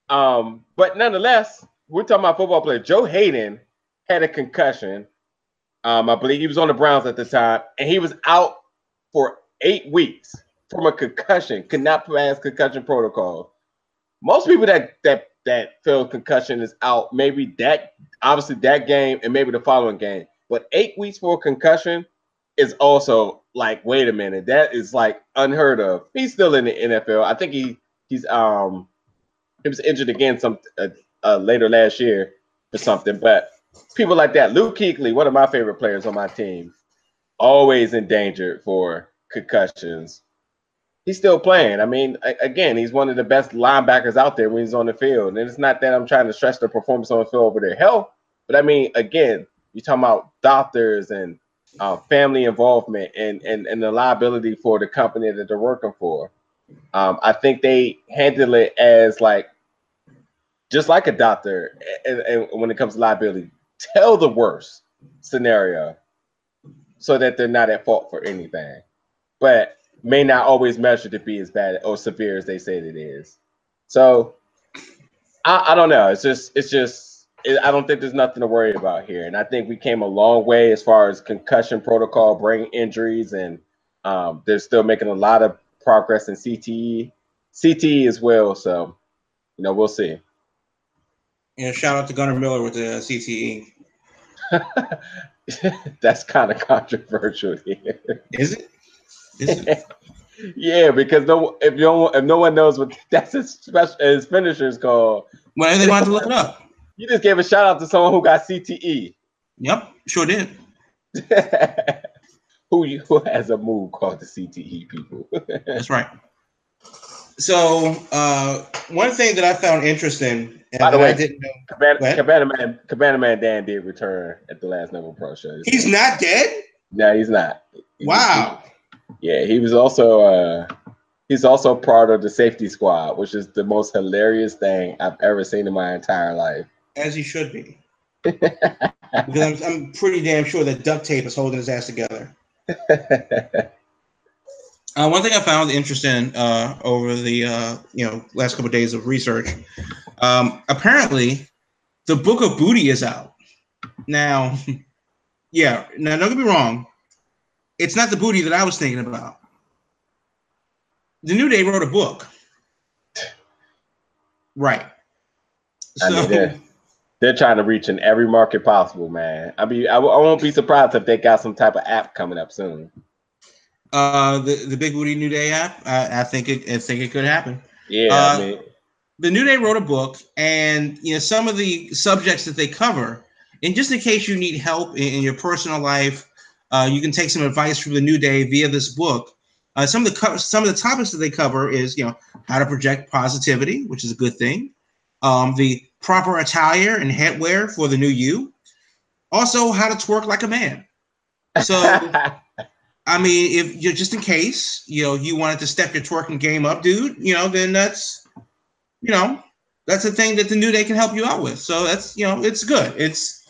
[SPEAKER 6] Um, but nonetheless, we're talking about football player. Joe Haden had a concussion. Um, I believe he was on the Browns at the time, and he was out for eight weeks from a concussion, could not pass concussion protocol. Most people that that that feel concussion is out, maybe that obviously that game and maybe the following game. But eight weeks for concussion is also like, wait a minute, that is like unheard of. He's still in the NFL. I think he he's um he was injured again some uh, uh, later last year for something. But people like that, Luke Kuechly, one of my favorite players on my team, always endangered for concussions. He's still playing. I mean, again, he's one of the best linebackers out there when he's on the field. And it's not that I'm trying to stress the performance on the field over their health, but I mean, again, you're talking about doctors and uh, family involvement and, and and the liability for the company that they're working for. Um, I think they handle it as like just like a doctor, and, and when it comes to liability, tell the worst scenario so that they're not at fault for anything, but may not always measure to be as bad or severe as they say it is. So I, I don't know. It's just it's just it, I don't think there's nothing to worry about here, and I think we came a long way as far as concussion protocol, brain injuries, and um, they're still making a lot of progress in CTE, CTE as well. So you know we'll see.
[SPEAKER 5] Know, shout out to Gunner Miller with the. CTE.
[SPEAKER 6] That's kind of controversial here.
[SPEAKER 5] Is it?
[SPEAKER 6] Yeah, because no, if you don't, if no one knows what that's his special his finisher is called,
[SPEAKER 5] Well, they wanted to look it up.
[SPEAKER 6] you just gave a shout out to someone who got CTE.
[SPEAKER 5] Yep, sure did.
[SPEAKER 6] who you, who has a move called the CTE people?
[SPEAKER 5] That's right. So, uh, one thing that I found interesting, and
[SPEAKER 6] By the
[SPEAKER 5] that I
[SPEAKER 6] way-
[SPEAKER 5] didn't know,
[SPEAKER 6] Cabana, Cabana man, Cabana man Dan did return at the last Nova Pro show.
[SPEAKER 5] he's not dead.
[SPEAKER 6] no, he's not. He-
[SPEAKER 5] Wow.
[SPEAKER 6] Yeah, he was also uh he's also part of the safety squad, which is the most hilarious thing I've ever seen in my entire life.
[SPEAKER 5] As he should be. Because I'm, I'm pretty damn sure that duct tape is holding his ass together. Uh, one thing I found interesting uh, over the uh, you know last couple of days of research, um, apparently, the Book of Booty is out now. Yeah, now don't get me wrong, it's not the booty that I was thinking about. The New Day wrote a book, right?
[SPEAKER 6] I
[SPEAKER 5] So
[SPEAKER 6] mean, they're, they're trying to reach in every market possible, man. I mean, I, w- I won't be surprised if they got some type of app coming up soon.
[SPEAKER 5] uh, the the Big Booty New Day app, I, I think it I think it could happen.
[SPEAKER 6] Yeah,
[SPEAKER 5] Uh,
[SPEAKER 6] I mean,
[SPEAKER 5] the New Day wrote a book, and you know some of the subjects that they cover. And just in case you need help in, in your personal life, uh, you can take some advice from the New Day via this book. Uh, some of the co- some of the topics that they cover is you know how to project positivity, which is a good thing. Um, the proper attire and headwear for the new you. Also, how to twerk like a man. So. I mean, if you're just in case, you know, you wanted to step your twerking game up, dude, you know, then that's, you know, that's a thing that the New Day can help you out with. So that's, you know, it's good. It's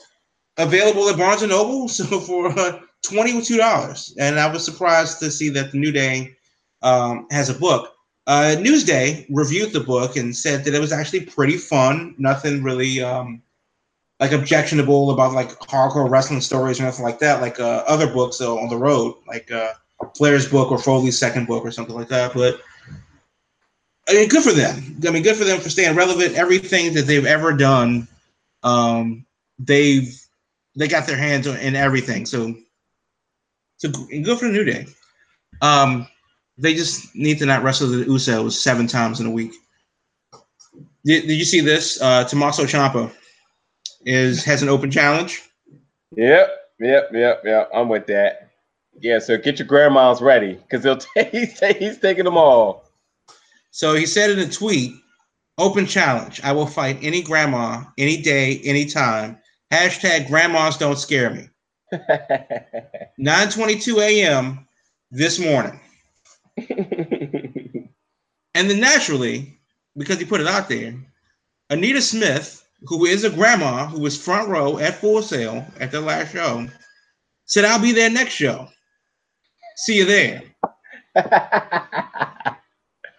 [SPEAKER 5] available at Barnes and Noble, so for uh, twenty-two dollars. And I was surprised to see that the New Day um, has a book. Uh, Newsday reviewed the book and said that it was actually pretty fun. Nothing really um, like objectionable about like hardcore wrestling stories or nothing like that, like uh, other books uh, on the road, like uh, Flair's book or Foley's second book or something like that. But I mean, good for them. I mean, good for them for staying relevant. Everything that they've ever done, um, they've they got their hands on in everything. So, so g- good for the New Day. Um, they just need to not wrestle the Usos seven times in a week. Did, did you see this? Uh, Tommaso Ciampa is has an open challenge.
[SPEAKER 6] Yep, yep, yep, yep. I'm with that. Yeah, so get your grandmas ready because he'll take he's, ta- he's taking them all.
[SPEAKER 5] So he said in a tweet, "Open challenge. I will fight any grandma, any day, anytime." Hashtag grandmas don't scare me. 9:22 a.m. this morning, and then naturally, because he put it out there, Anita Smith, who is a grandma who was front row at Full Sail at the last show, Said I'll be there next show. See you there.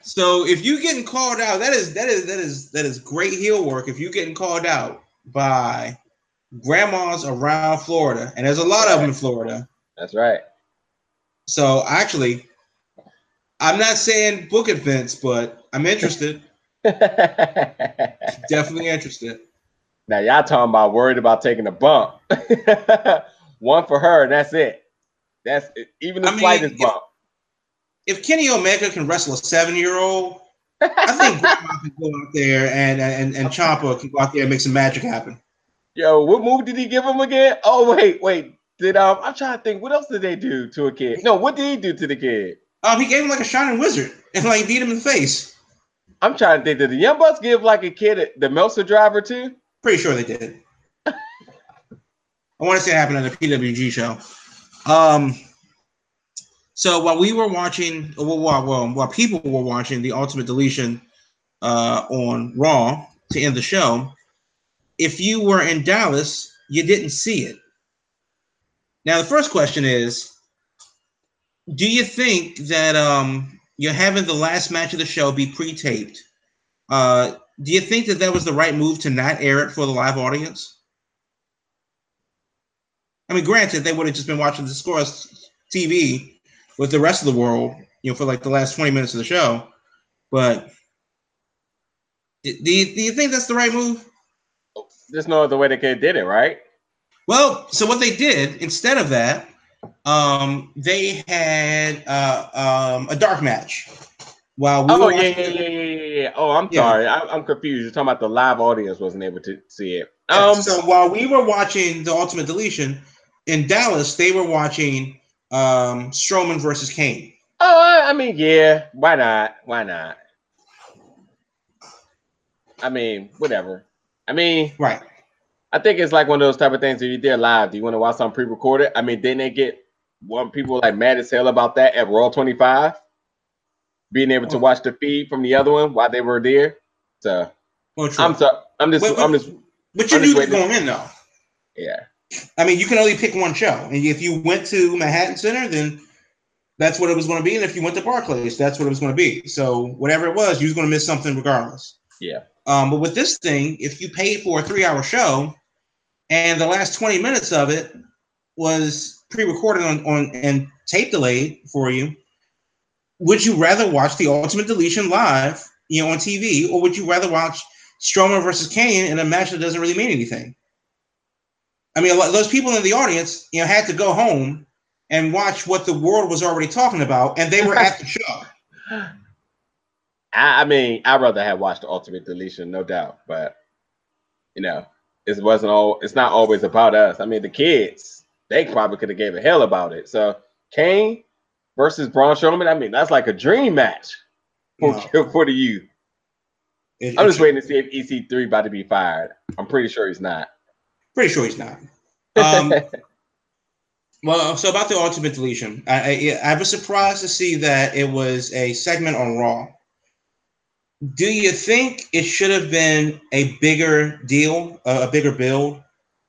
[SPEAKER 5] So if you getting called out, that is that is that is that is great heel work. If you getting called out by grandmas around Florida, and there's a lot of them in Florida.
[SPEAKER 6] That's right.
[SPEAKER 5] So actually, I'm not saying book Vince, but I'm interested. Definitely interested.
[SPEAKER 6] Now y'all talking about worried about taking a bump. One for her, and that's it. That's it. even the
[SPEAKER 5] I mean,
[SPEAKER 6] slightest
[SPEAKER 5] if-
[SPEAKER 6] bump.
[SPEAKER 5] If Kenny Omega can wrestle a seven year old, I think Grandma can go out there and and and Ciampa can go out there and make some magic happen.
[SPEAKER 6] Yo, what move did he give him again? Oh wait, wait. Did um I'm trying to think what else did they do to a kid? No, what did he do to the kid?
[SPEAKER 5] Um, he gave him like a shining wizard and like beat him in the face.
[SPEAKER 6] I'm trying to think. Did the Young Bucks give like a kid the Meltzer driver too?
[SPEAKER 5] Pretty sure they did. I want to say it happened on the PWG show. Um, so while we were watching, well, while, while, while people were watching the Ultimate Deletion uh, on Raw to end the show, if you were in Dallas, you didn't see it. Now, the first question is Do you think that um, you're having the last match of the show be pre taped? Uh, do you think that that was the right move to not air it for the live audience? I mean, granted, they would have just been watching the scores TV with the rest of the world, you know, for like the last 20 minutes of the show. But do you, do you think that's the right move?
[SPEAKER 6] There's no other way they could have did it, right?
[SPEAKER 5] Well, so what they did instead of that, um, they had uh, um, a dark match. While we
[SPEAKER 6] Oh
[SPEAKER 5] were
[SPEAKER 6] yeah, yeah, yeah, yeah, yeah. Oh, I'm
[SPEAKER 5] Yeah.
[SPEAKER 6] sorry. I, I'm confused. You're talking about the live audience wasn't able to see it.
[SPEAKER 5] Yeah,
[SPEAKER 6] Um,
[SPEAKER 5] so while we were watching the Ultimate Deletion in Dallas, they were watching um, Strowman versus Kane.
[SPEAKER 6] oh, I mean, yeah. Why not? Why not? I mean, whatever. I mean,
[SPEAKER 5] Right.
[SPEAKER 6] I think it's like one of those type of things. If you're there live, do you want to watch something pre-recorded? I mean, didn't they get one people like mad as hell about that at Raw 25? Being able to
[SPEAKER 5] Oh.
[SPEAKER 6] watch the feed from the other one while they were there. So
[SPEAKER 5] oh, true.
[SPEAKER 6] I'm sorry. I'm just
[SPEAKER 5] Wait.
[SPEAKER 6] I'm just
[SPEAKER 5] but you
[SPEAKER 6] I'm
[SPEAKER 5] knew that going in, though.
[SPEAKER 6] yeah.
[SPEAKER 5] I mean, you can only pick one show. And if you went to Manhattan Center, then that's what it was going to be. And if you went to Barclays, that's what it was going to be. So whatever it was, you was going to miss something regardless.
[SPEAKER 6] Yeah.
[SPEAKER 5] Um, but with this thing, if you paid for a three-hour show, and the last 20 minutes of it was pre-recorded on, on and tape delayed for you, would you rather watch the Ultimate Deletion live, you know, on TV, or would you rather watch Strowman versus Kane in a match that doesn't really mean anything? I mean, lot, those people in the audience, you know, had to go home and watch what the world was already talking about, and they were at the show.
[SPEAKER 6] I, I mean, I'd rather have watched the Ultimate Deletion, no doubt. But you know, it wasn't all. It's not always about us. I mean, the kids, they probably could have gave a hell about it. So Kane versus Braun Strowman. I mean, that's like a dream match for for the youth.
[SPEAKER 5] It-
[SPEAKER 6] I'm just waiting to see if EC3 about to be fired. I'm pretty sure he's not.
[SPEAKER 5] Pretty sure he's not. Um, well, so about the ultimate deletion, I, I I was surprised to see that it was a segment on Raw. Do you think it should have been a bigger deal, a, bigger build?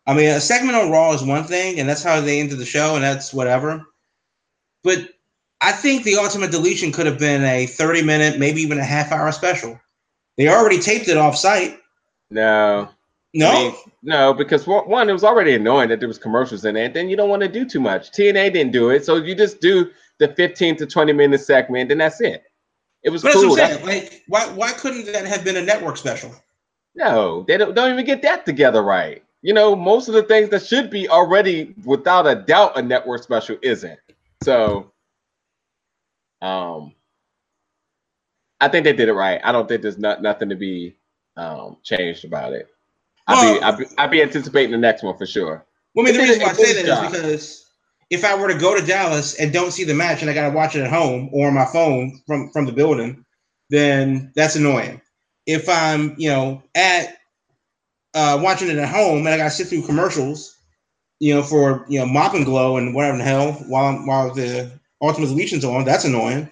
[SPEAKER 5] I mean, a segment on Raw is one thing, and that's how they ended the show, and that's whatever. But I think the ultimate deletion could have been a 30 minute, maybe even a half hour special. They already taped it off site.
[SPEAKER 6] no,
[SPEAKER 5] No,
[SPEAKER 6] I mean, no, because one, one, it was already annoying that there was commercials in it. Then you don't want to do too much. TNA didn't do it, so you just do the 15 to 20 minute segment, and that's it. It was
[SPEAKER 5] but
[SPEAKER 6] cool.
[SPEAKER 5] that's what I'm saying. Like, why why couldn't that have been a network special?
[SPEAKER 6] No, they don't, don't even get that together right. You know, most of the things that should be already, without a doubt, a network special isn't. So, um, I think they did it right. I don't think there's not nothing to be um changed about it. I'll be, I'll be I'll be anticipating the next one for sure.
[SPEAKER 5] Well, I mean, the reason why I say that is because if I were to go to Dallas and don't see the match and I got to watch it at home or on my phone from from the building, then that's annoying. If I'm, you know, at uh, watching it at home and I got to sit through commercials, you know, for you know mop and glow and whatever the hell while while the Ultimate Deletion's on, that's annoying.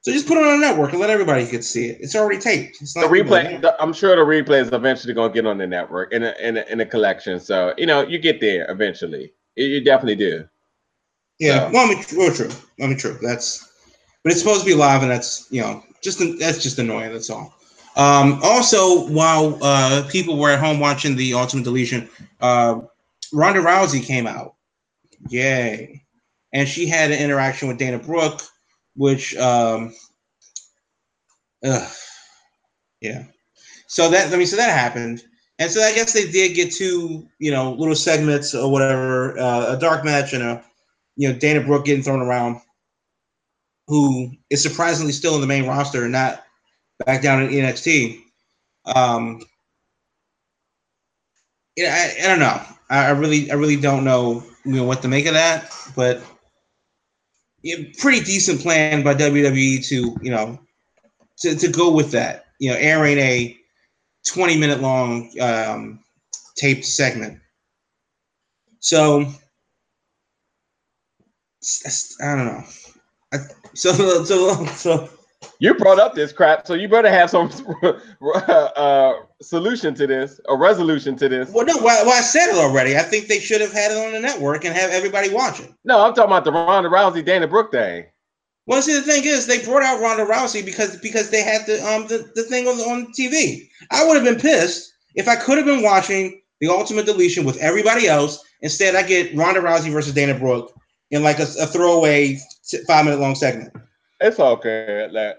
[SPEAKER 5] So just put it on a network and let everybody get to see it. It's already taped. It's
[SPEAKER 6] The replay, the, I'm sure the replay is eventually gonna get on the network in a in a, in a collection. So you know, you get there eventually. You, you definitely do.
[SPEAKER 5] Yeah,
[SPEAKER 6] So-
[SPEAKER 5] well, I mean, well, true. I mean, true. That's, but it's supposed to be live, and that's you know just that's just annoying. That's all. Um, also, while uh, people were at home watching the Ultimate Deletion, uh, Ronda Rousey came out. Yay! And she had an interaction with Dana Brooke, which, um, ugh, yeah. So that I mean, so that happened, and so I guess they did get two, you know, little segments or whatever, uh, a dark match and a you know, Dana Brooke getting thrown around, who is surprisingly still in the main roster and not back down in NXT. Um, yeah, I, I don't know. I, I really, I really don't know, you know, what to make of that. But yeah, pretty decent plan by WWE to, you know, to, to go with that. You know, airing a twenty minute long um, taped segment. So I don't know. I, so so so
[SPEAKER 6] You brought up this crap, so you better have some uh, solution to this, a resolution to this.
[SPEAKER 5] well no well, I said it already. I think they should have had it on the network and have everybody watch it.
[SPEAKER 6] No, I'm talking about the Ronda Rousey Dana Brooke thing.
[SPEAKER 5] Well, see, the thing is, they brought out Ronda Rousey because because they had the um the, the thing on on TV. I would have been pissed if I could have been watching the Ultimate Deletion with everybody else. Instead, I get Ronda Rousey versus Dana Brooke in like a, a throwaway five minute long segment.
[SPEAKER 6] It's okay. Like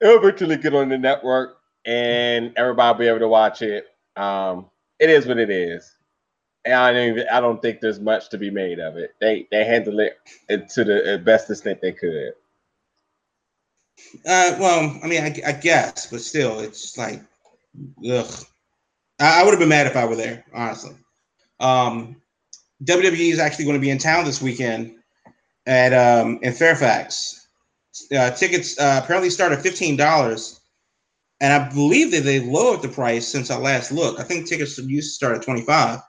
[SPEAKER 6] it'll eventually get on the network, and everybody will be able to watch it. Um, it is what it is. And I don't even, I don't think there's much to be made of it. They they handle it to the best extent they could.
[SPEAKER 5] Uh, well, I mean, I, I guess, but still, it's like, ugh. I, I would have been mad if I were there, honestly. Um, WWE is actually going to be in town this weekend at um, in Fairfax. Uh, tickets uh, apparently start at fifteen dollars, and I believe that they lowered the price since I last looked. I think tickets used to start at twenty five,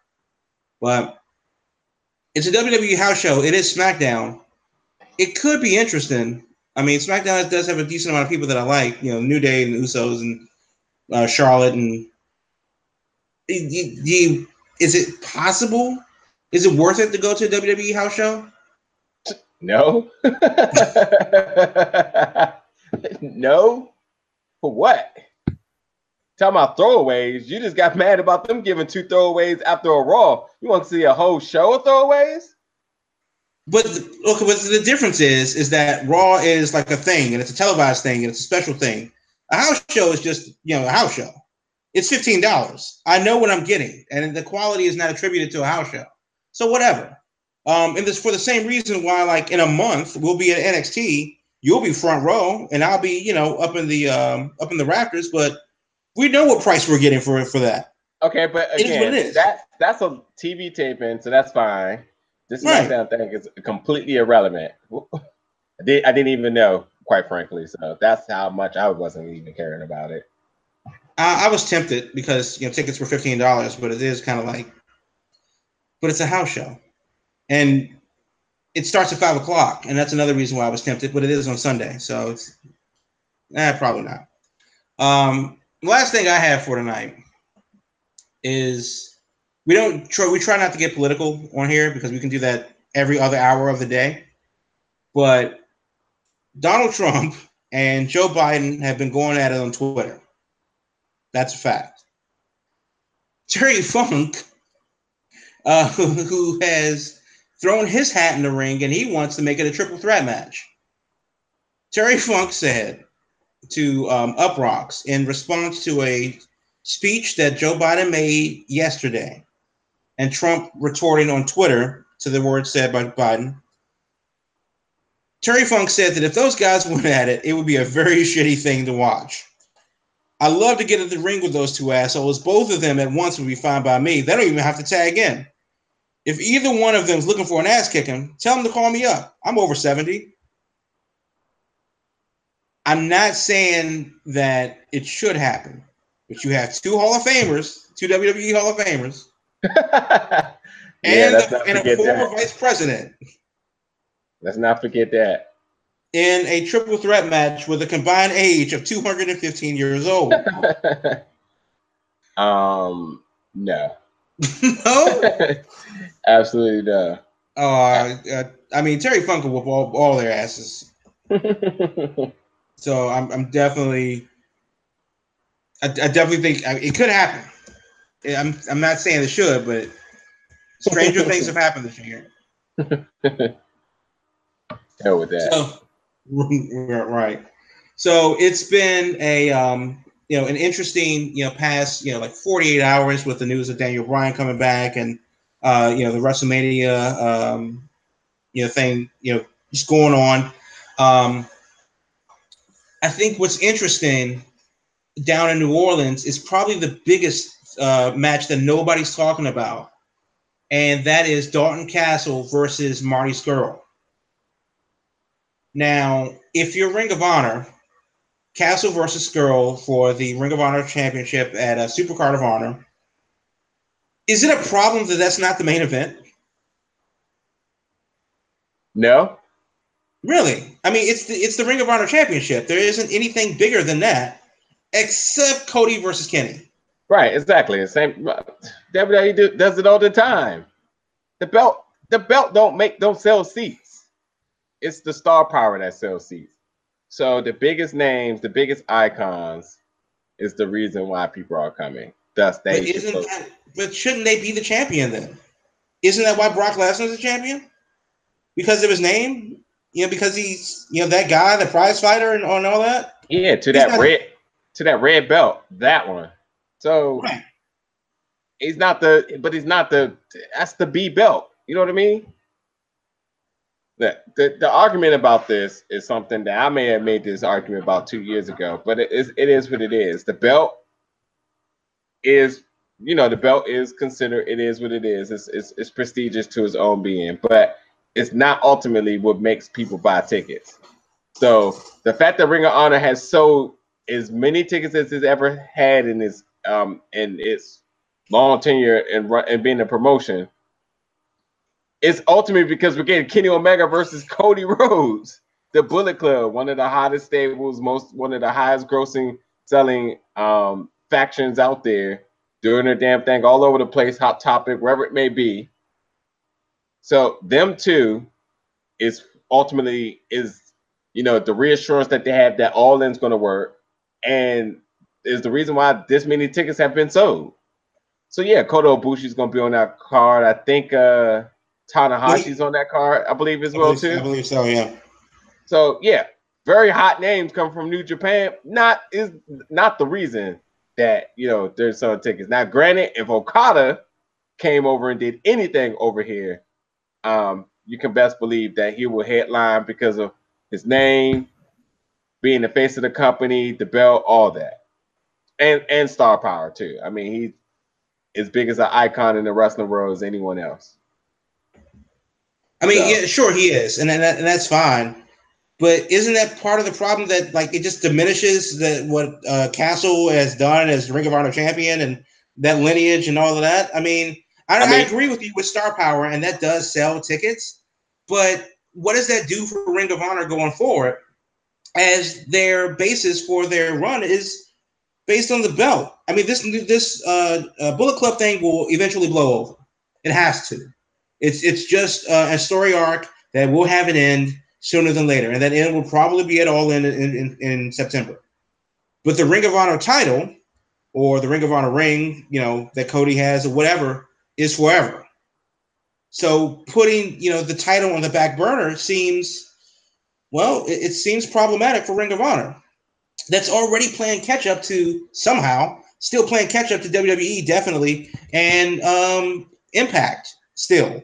[SPEAKER 5] but it's a WWE house show. It is SmackDown. It could be interesting. I mean, SmackDown does have a decent amount of people that I like. You know, New Day and Usos and uh, Charlotte and. Do you- is it possible? Is it worth it to go to a WWE house show?
[SPEAKER 6] No. no. For what? Talking about throwaways. You just got mad about them giving two throwaways after a Raw. You want to see a whole show of throwaways?
[SPEAKER 5] But okay, but the difference is is that Raw is like a thing, and it's a televised thing, and it's a special thing. A house show is just you know a house show. It's fifteen dollars. I know what I'm getting, and the quality is not attributed to a house show. So whatever. Um, and this for the same reason why, like in a month, we'll be at NXT. You'll be front row, and I'll be you know up in the um, up in the rafters. But we know what price we're getting for for that.
[SPEAKER 6] Okay, but
[SPEAKER 5] It is
[SPEAKER 6] again,
[SPEAKER 5] it is.
[SPEAKER 6] that that's a TV taping, so that's fine. This
[SPEAKER 5] Right.
[SPEAKER 6] SmackDown thing is completely irrelevant. I, did, I didn't even know, quite frankly. So that's how much I wasn't even caring about it.
[SPEAKER 5] I, I was tempted because you know tickets were fifteen dollars, but it is kind of like, but it's a house show, and it starts at five o'clock, and that's another reason why I was tempted. But it is on Sunday, so it's, eh, probably not. Um, last thing I have for tonight is we don't try we try not to get political on here because we can do that every other hour of the day, but Donald Trump and Joe Biden have been going at it on Twitter. That's a fact. Terry Funk, uh, who, has thrown his hat in the ring and he wants to make it a triple threat match. Terry Funk said to um, UPROXX in response to a speech that Joe Biden made yesterday, and Trump retorting on Twitter to the words said by Biden. Terry Funk said that if those guys went at it, it would be a very shitty thing to watch. I love to get in the ring with those two assholes. Both of them at once would be fine by me. They don't even have to tag in. If either one of them is looking for an ass kicking, tell them to call me up. I'm over 70. I'm not saying that it should happen, but you have two Hall of Famers, two WWE Hall of Famers, and,
[SPEAKER 6] let's
[SPEAKER 5] a, and a former
[SPEAKER 6] that.
[SPEAKER 5] vice president
[SPEAKER 6] Let's not forget that.
[SPEAKER 5] in a triple threat match with a combined age of 215 years old.
[SPEAKER 6] um, no,
[SPEAKER 5] no?
[SPEAKER 6] absolutely no.
[SPEAKER 5] Oh, uh, I mean, Terry Funk will whoop all, all their asses. So I'm, I'm definitely, I, I definitely think I, it could happen. I'm, I'm not saying it should, but stranger things have happened this year.
[SPEAKER 6] Hell with that.
[SPEAKER 5] So, right. So it's been a um, you know an interesting you know past you know like 48 hours with the news of Daniel Bryan coming back and uh, you know the WrestleMania um, you know thing you know just going on. Um, I think what's interesting down in New Orleans is probably the biggest uh, match that nobody's talking about, and that is Dalton Castle versus Marty Scurll. Now, if you're Ring of Honor, Castle versus Scurll for the Ring of Honor Championship at uh, a Supercard of Honor, is it a problem that that's not the main event?
[SPEAKER 6] No.
[SPEAKER 5] Really? I mean, it's the it's the Ring of Honor Championship. There isn't anything bigger than that, except Cody versus Kenny.
[SPEAKER 6] Right, exactly. The same uh, WWE do, does it all the time. The belt, the belt don't make don't sell seats. It's the star power that sells seats. So the biggest names, the biggest icons, is the reason why people are coming. Thus, they
[SPEAKER 5] But isn't that, but shouldn't they be the champion then? Isn't that why Brock Lesnar is a champion? Because of his name? You know, because he's you know that guy, the prize fighter, and, and all that.
[SPEAKER 6] yeah to
[SPEAKER 5] He's
[SPEAKER 6] that
[SPEAKER 5] not-
[SPEAKER 6] red to that red belt, that one. So
[SPEAKER 5] Right.
[SPEAKER 6] he's not the, but he's not the. That's the B belt. You know what I mean? The, the the argument about this is something that I may have made this argument about two years ago, but it is it is what it is. The belt is, you know, the belt is considered. It is what it is. It's it's, it's prestigious to its own being, but it's not ultimately what makes people buy tickets. So the fact that Ring of Honor has sold as many tickets as it's ever had in its um in its long tenure and and being a promotion, it's ultimately because we're getting Kenny Omega versus Cody Rhodes, the Bullet Club, one of the hottest stables, most one of the highest grossing selling um factions out there, doing their damn thing all over the place, hot topic, wherever it may be. So them two is ultimately is you know the reassurance that they have that all in's going to work, and is the reason why this many tickets have been sold. So yeah, Kota Ibushi's going to be on that card. I think uh Tanahashi's on that card, I believe as
[SPEAKER 5] I
[SPEAKER 6] well
[SPEAKER 5] believe,
[SPEAKER 6] too.
[SPEAKER 5] I believe so. Yeah.
[SPEAKER 6] So yeah, very hot names come from New Japan. Not is not the reason that you know they're selling tickets. Now, granted, if Okada came over and did anything over here, um, you can best believe that he will headline because of his name, being the face of the company, the belt, all that, and and star power too. I mean, he's as big as an icon in the wrestling world as anyone else.
[SPEAKER 5] I mean,
[SPEAKER 6] So-
[SPEAKER 5] yeah, sure he is, and, and, that, and that's fine. But isn't that part of the problem that like it just diminishes that what uh, Castle has done as Ring of Honor champion and that lineage and all of that? I mean, I,
[SPEAKER 6] I
[SPEAKER 5] I, agree with you with star power, and that does sell tickets. But what does that do for Ring of Honor going forward? As their basis for their run is based on the belt. I mean, this this uh, uh, Bullet Club thing will eventually blow over. It has to. It's it's just a story arc that will have an end sooner than later, and that end will probably be at all in in, in in September. But the Ring of Honor title, or the Ring of Honor ring, you know that Cody has or whatever, is forever. So putting you know the title on the back burner seems, well, it, it seems problematic for Ring of Honor. That's already playing catch up to somehow, still playing catch up to WWE definitely, and um, Impact still.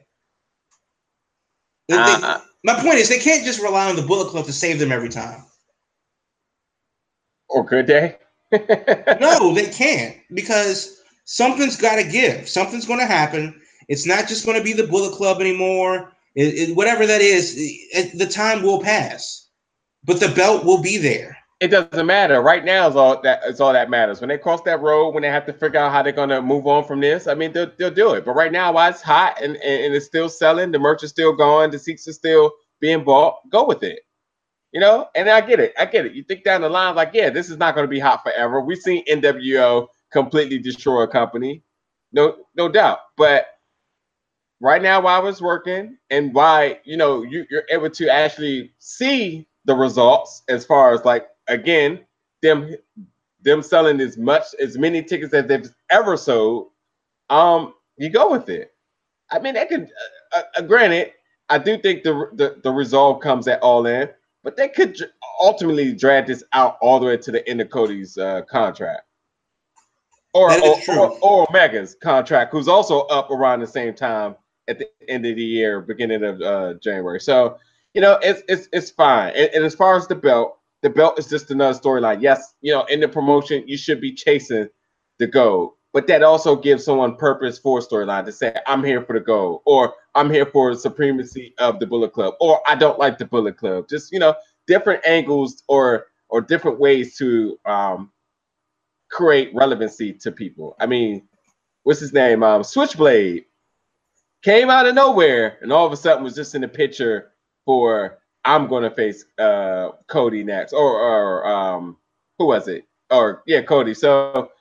[SPEAKER 5] They- they-
[SPEAKER 6] Uh,
[SPEAKER 5] my point is, they can't just rely on the Bullet Club to save them every time.
[SPEAKER 6] or could they?
[SPEAKER 5] No, they can't because something's got to give. Something's going to happen. It's not just going to be the Bullet Club anymore. It, it- whatever that is, it- the time will pass, but the belt will be there.
[SPEAKER 6] It doesn't matter. Right now is all that is all that matters. When they cross that road, when they have to figure out how they're gonna move on from this, I mean they'll, they'll do it. But right now, while it's hot and, and, and it's still selling, the merch is still going, the seats are still being bought, go with it. You know, and I get it. I get it. You think down the line, like, yeah, this is not gonna be hot forever. We've seen NWO completely destroy a company. No, no doubt. But right now while I was working and why you know you, you're able to actually see the results as far as like again them them selling as much as many tickets as they've ever sold um you go with it i mean that could uh, uh, granted i do think the, the the resolve comes at all in but they could ultimately drag this out all the way to the end of cody's uh, contract or or, or, or Omega's contract, who's also up around the same time at the end of the year, beginning of uh, January. So, you know, it's it's it's fine. And, and as far as the belt, the belt is just another storyline. Yes, you know, in the promotion, you should be chasing the gold, but that also gives someone purpose for a storyline to say, "I'm here for the gold," or "I'm here for the supremacy of the Bullet Club," or "I don't like the Bullet Club." Just you know, different angles or or different ways to um, create relevancy to people. I mean, what's his name? Um, Switchblade came out of nowhere and all of a sudden was just in the picture for I'm going to face uh, Cody next, or or um, who was it? Or yeah, Cody. So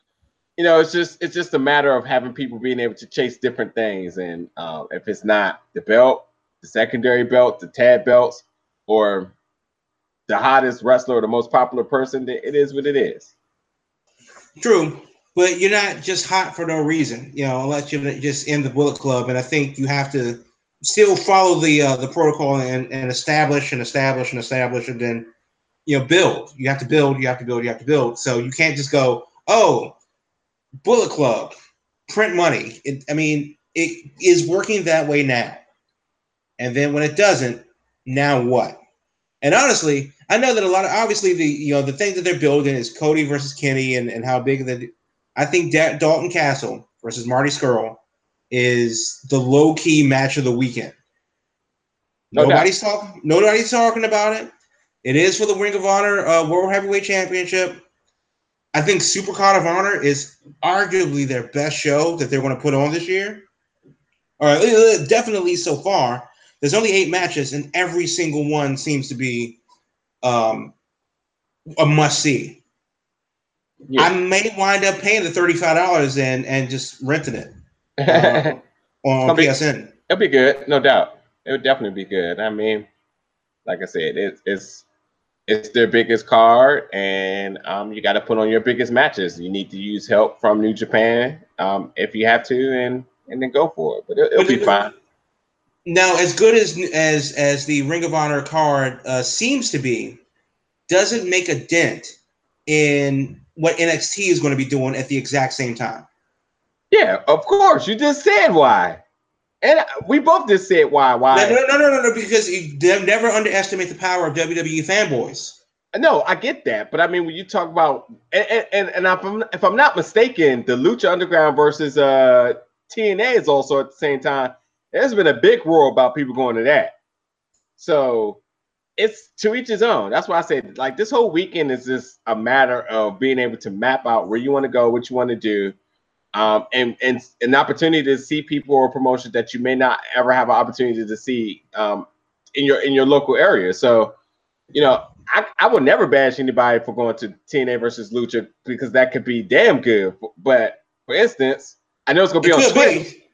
[SPEAKER 6] you know, it's just it's just a matter of having people being able to chase different things, and um, if it's not the belt, the secondary belt, the tag belts, or the hottest wrestler or the most popular person, it is what it is.
[SPEAKER 5] True, but you're not just hot for no reason, you know, unless you're just in the Bullet Club. And I think you have to still follow the uh, the protocol and, and establish and establish and establish, and then you know build. You have to build. You have to build. You have to build. So you can't just go, oh, Bullet Club, print money. It, I mean, it is working that way now, and then when it doesn't, now what? And honestly, I know that a lot of obviously the you know the thing that they're building is Cody versus Kenny and, and how big the I think da- Dalton Castle versus Marty Scurll is the low key match of the weekend.
[SPEAKER 6] No
[SPEAKER 5] nobody's talking. Nobody's talking about it. It is for the Ring of Honor uh, World Heavyweight Championship. I think Supercard of Honor is arguably their best show that they're going to put on this year, or definitely so far. There's only eight matches, and every single one seems to be um, a must see.
[SPEAKER 6] Yeah.
[SPEAKER 5] I may wind up paying the thirty-five dollars and and just renting it uh, on
[SPEAKER 6] be-
[SPEAKER 5] PSN.
[SPEAKER 6] It'll be good, no doubt. It would definitely be good. I mean, like I said, it's it's it's their biggest card, and um, you got to put on your biggest matches. You need to use help from New Japan um, if you have to, and and then go for it. But it, it'll be fine.
[SPEAKER 5] Now, as good as as as the Ring of Honor card uh, seems to be, doesn't make a dent in what NXT is going to be doing at the exact same time.
[SPEAKER 6] Yeah, of course. You just said why, and we both just said why. Why?
[SPEAKER 5] No, no, no, no, no, because you never underestimate the power of WWE fanboys.
[SPEAKER 6] No, I get that, but I mean, when you talk about and and, and, if, I'm, if I'm not mistaken, the Lucha Underground versus uh TNA is also at the same time. There's been a big roar about people going to that, so it's to each his own. That's why I said like this whole weekend is just a matter of being able to map out where you want to go, what you want to do, um, and and an opportunity to see people or promotions that you may not ever have an opportunity to see um, in your in your local area. So, you know, I, I would never bash anybody for going to TNA versus Lucha because that could be damn good. But for instance, I know it's gonna be
[SPEAKER 5] It
[SPEAKER 6] on Twitch.
[SPEAKER 5] be.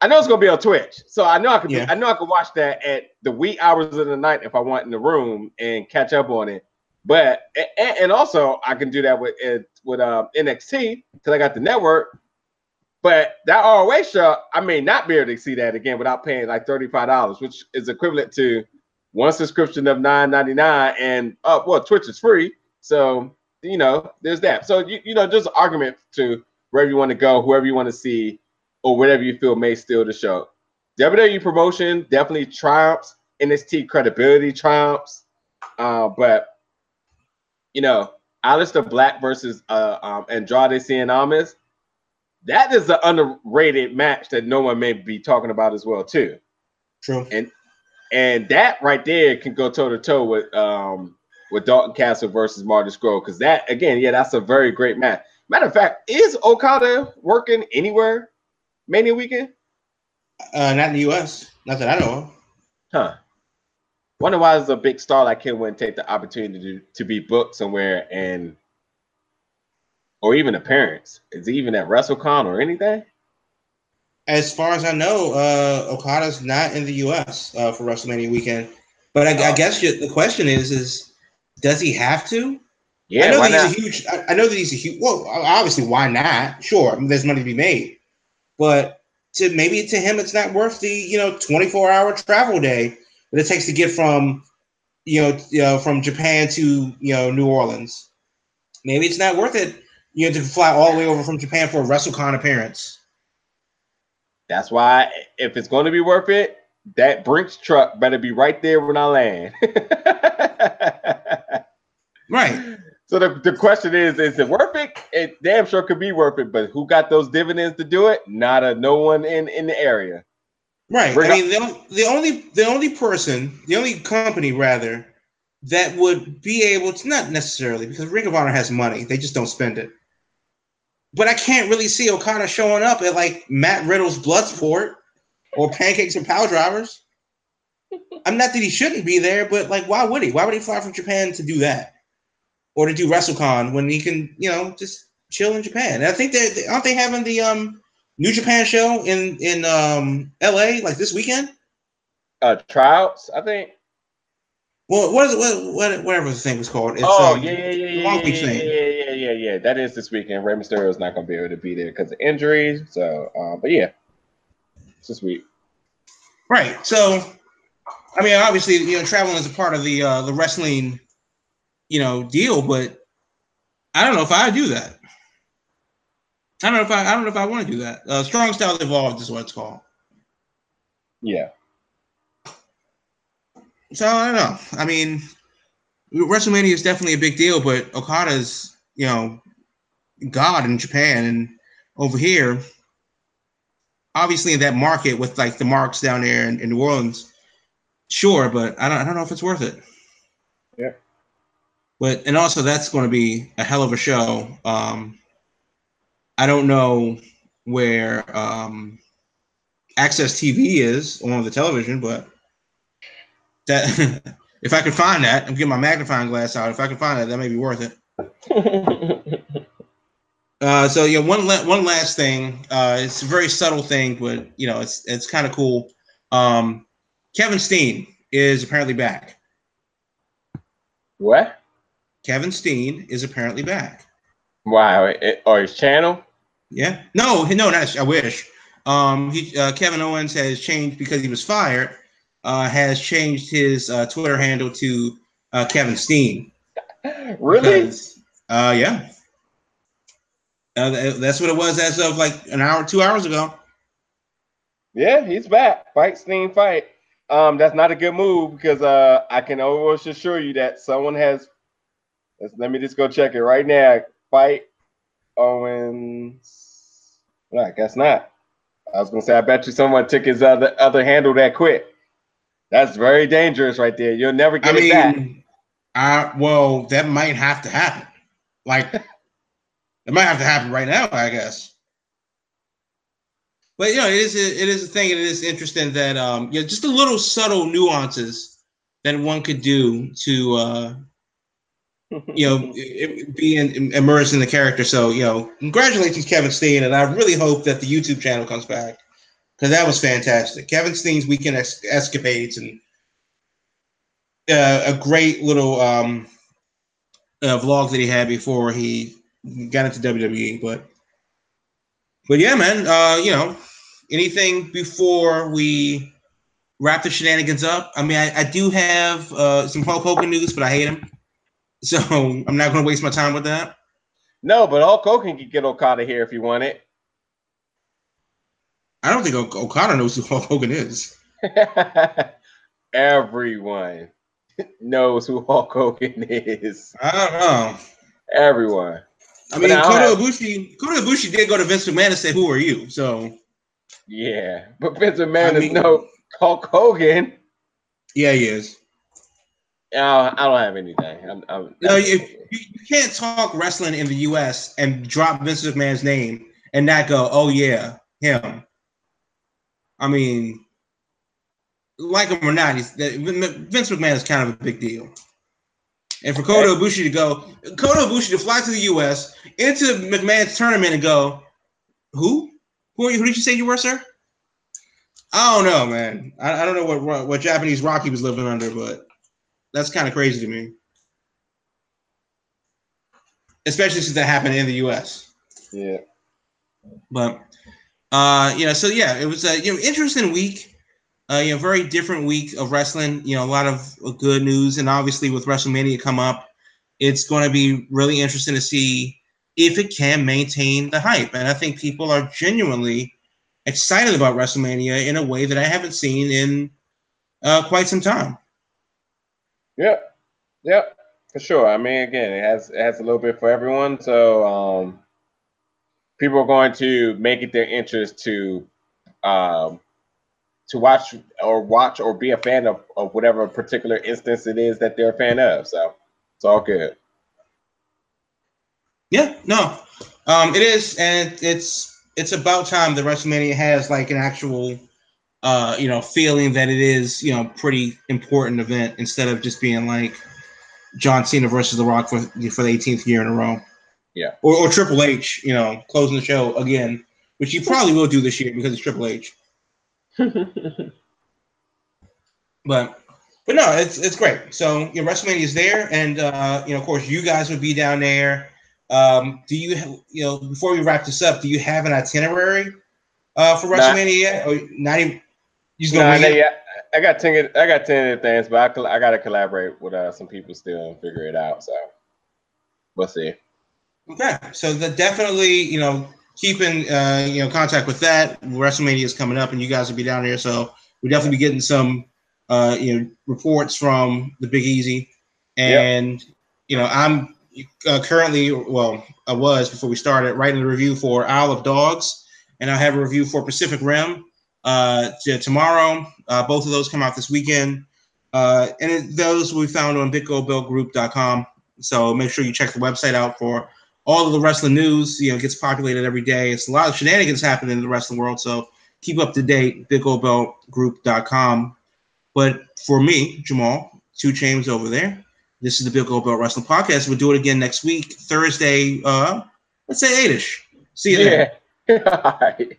[SPEAKER 6] I know it's gonna be on Twitch, so I know I could.
[SPEAKER 5] Yeah.
[SPEAKER 6] I know I could watch that at the wee hours of the night if I want in the room and catch up on it. But and, and also I can do that with it with um, NXT because I got the network. But that ROH show, I may not be able to see that again without paying like thirty five dollars, which is equivalent to one subscription of nine ninety nine, and uh, well, Twitch is free, so you know there's that. So you you know an argument to wherever you want to go, whoever you want to see, or whatever you feel may steal the show. WWE promotion definitely triumphs. NXT credibility triumphs. Uh, but you know, Aleister Black versus uh, um, Andrade Cien Almas, that is an underrated match that no one may be talking about as well too.
[SPEAKER 5] True.
[SPEAKER 6] And and that right there can go toe to toe with um with Dalton Castle versus Marty Scurll because that again, yeah, that's a very great match. Matter of fact, is Okada working anywhere Mania weekend?
[SPEAKER 5] Uh, not in the U.S. Not that I know of.
[SPEAKER 6] Huh. Wonder why is a big star like him wouldn't take the opportunity to, to be booked somewhere and or even appearance. Is he even at WrestleCon or anything?
[SPEAKER 5] as far as I know, uh, Okada's not in the U.S. Uh, for WrestleMania weekend. But I, I
[SPEAKER 6] Oh.
[SPEAKER 5] guess you, the question is: is does he have to?
[SPEAKER 6] Yeah,
[SPEAKER 5] I know
[SPEAKER 6] why
[SPEAKER 5] that
[SPEAKER 6] not?
[SPEAKER 5] he's a huge. I, I know that he's a huge. Well, obviously, why not? Sure, I mean, there's money to be made, but to maybe to him, it's not worth the you know 24 hour travel day that it takes to get from you know you know from Japan to you know New Orleans. Maybe it's not worth it. You know to fly all the way over from Japan for a WrestleCon appearance.
[SPEAKER 6] That's why if it's going to be worth it, that Brinks truck better be right there when I land.
[SPEAKER 5] Right.
[SPEAKER 6] so the, the question is, is it worth it? It damn sure could be worth it, but who got those dividends to do it? Not a no one in, in the area.
[SPEAKER 5] Right.
[SPEAKER 6] Bring
[SPEAKER 5] I mean, the, the only the only person, the only company rather, that would be able to not necessarily because Ring of Honor has money, they just don't spend it. But I can't really see Okada showing up at like Matt Riddle's Bloodsport or Pancakes and Power Drivers. I'm not that he shouldn't be there, but like, why would he? Why would he fly from Japan to do that, or to do WrestleCon when he can, you know, just chill in Japan? And I think they aren't they having the um New Japan show in in um LA like this weekend.
[SPEAKER 6] Uh, tryouts, I think.
[SPEAKER 5] Well, what is it? What, what whatever the thing was called? It's,
[SPEAKER 6] oh
[SPEAKER 5] um,
[SPEAKER 6] yeah, yeah, yeah, yeah,
[SPEAKER 5] Long
[SPEAKER 6] yeah, yeah,
[SPEAKER 5] thing.
[SPEAKER 6] yeah, yeah. That is this weekend. Rey Mysterio is not going to be able to be there because of injuries. So, uh, but yeah, it's this week.
[SPEAKER 5] Right. So, I mean, obviously, you know, traveling is a part of the uh, the wrestling, you know, deal. But I don't know if I do that. I don't know if I. I don't know if I want to do that. Uh, Strong Styles Evolved is what it's called.
[SPEAKER 6] Yeah,
[SPEAKER 5] So I don't know. I mean, WrestleMania is definitely a big deal, but Okada's, you know, God in Japan and over here, obviously in that market with like the marks down there in, in New Orleans, sure, but I don't, I don't know if it's worth it.
[SPEAKER 6] Yeah.
[SPEAKER 5] But and also that's going to be a hell of a show. Um, I don't know where um, AXS TV is on the television, but that if I could find that, I'm getting my magnifying glass out. If I can find that, that may be worth it. Uh, so yeah, one la- one last thing. Uh, it's a very subtle thing, but you know, it's it's kind of cool. Um, Kevin Steen is apparently back.
[SPEAKER 6] what?
[SPEAKER 5] Kevin Steen is apparently back.
[SPEAKER 6] Wow, it, or his channel?
[SPEAKER 5] Yeah. No, no, not. I wish. Um, he uh, Kevin Owens has changed because he was fired. Uh, has changed his uh, Twitter handle to uh, Kevin Steen.
[SPEAKER 6] Really?
[SPEAKER 5] Because, uh, yeah. Uh, that's what it was as of like an hour, two hours ago.
[SPEAKER 6] Yeah, he's back. Fight Steen fight. Um, that's not a good move because uh, I can almost assure you that someone has. Let's, let me just go check it right now. Fight Owens. No, I guess not. I was gonna say I bet you someone took his other other handle that quick. That's very dangerous right there. You'll never
[SPEAKER 5] I
[SPEAKER 6] get it back.
[SPEAKER 5] I well, that might have to happen. Like, it might have to happen right now, I guess. But you know, it is a, it is a thing. and It is interesting that um, you know, just the little subtle nuances that one could do to uh, you know i- i- be in, immersed in the character. So you know, congratulations, Kevin Steen, and I really hope that the YouTube channel comes back because that was fantastic. Kevin Steen's weekend ex- escapades and uh, a great little um, uh, vlog that he had before he got into WWE. But but yeah, man, uh, you know, anything before we wrap the shenanigans up? I mean, I, I do have uh, some Hulk Hogan news, but I hate him, so I'm not going to waste my time with that.
[SPEAKER 6] No, but Hulk Hogan could get Okada here if you want it.
[SPEAKER 5] I don't think Ok- Okada knows who Hulk Hogan is.
[SPEAKER 6] Everyone knows who Hulk Hogan is.
[SPEAKER 5] I don't know.
[SPEAKER 6] Everyone.
[SPEAKER 5] I mean,
[SPEAKER 6] But now I
[SPEAKER 5] Kota Ibushi, Kota Ibushi did go to Vince McMahon and say, "Who are you?" So
[SPEAKER 6] Yeah, but Vince McMahon
[SPEAKER 5] I
[SPEAKER 6] is no Hulk Hogan.
[SPEAKER 5] yeah, he is.
[SPEAKER 6] Uh, I don't have anything. I'm, I'm,
[SPEAKER 5] No, you, you you can't talk wrestling in the U.S. and drop Vince McMahon's name and not go, "Oh yeah, him." I mean, like him or not, he's, that- Vince McMahon is kind of a big deal. And for Kota Ibushi to go, Kota Ibushi to fly to the U.S. into McMahon's tournament and go, "Who? Who are you? Who did you say you were, sir?" I don't know, man. I, I don't know what what Japanese rock he was living under, but that's kind of crazy to me. Especially since that happened in the U.S.
[SPEAKER 6] Yeah.
[SPEAKER 5] But uh, you know, so yeah, it was a you know interesting week. Uh, you know, very different week of wrestling. You know, a lot of good news, and obviously with WrestleMania come up, it's going to be really interesting to see if it can maintain the hype. And I think people are genuinely excited about WrestleMania in a way that I haven't seen in uh, quite some time.
[SPEAKER 6] Yep, yep, for sure. I mean, again, it has it has a little bit for everyone. So um, people are going to make it their interest to um, to watch or watch or be a fan of, of whatever particular instance it is that they're a fan of. So it's all good.
[SPEAKER 5] Yeah, no, um, it is, and it's it's about time that WrestleMania has like an actual, uh, you know, feeling that it is, you know, pretty important event instead of just being like John Cena versus The Rock for for the 18th year in a row.
[SPEAKER 6] Yeah.
[SPEAKER 5] Or, or Triple H, you know, closing the show again, which he probably will do this year because it's Triple H. but but no, it's it's great. So you know, WrestleMania is there, and uh, you know, of course, you guys would be down there. Um, do you have, you know before we wrap this up, do you have an itinerary uh, for WrestleMania yet? Or not even? You just
[SPEAKER 6] Nah,
[SPEAKER 5] wing?
[SPEAKER 6] I got ten. I got ten things, but I I got to collaborate with uh, some people still and figure it out. So we'll see.
[SPEAKER 5] Okay, so the definitely you know keeping uh, you know contact with that. WrestleMania is coming up, and you guys will be down there, so we'll definitely be getting some uh, you know reports from the Big Easy, and you know I'm uh, currently well I was before we started writing a review for Isle of Dogs, and I have a review for Pacific Rim uh, t- tomorrow. Uh, both of those come out this weekend, uh, and it, those will be found on BigGoldBeltGroup.com. So make sure you check the website out for all of the wrestling news. You know, gets populated every day. It's a lot of shenanigans happening in the wrestling world. So keep up to date. BigGoldBeltGroup.com. But for me, Jamal, two chains over there. This is the Big Gold Belt Wrestling Podcast. We'll do it again next week, Thursday. Uh, let's say eight-ish. See you there.
[SPEAKER 6] Yeah. Right.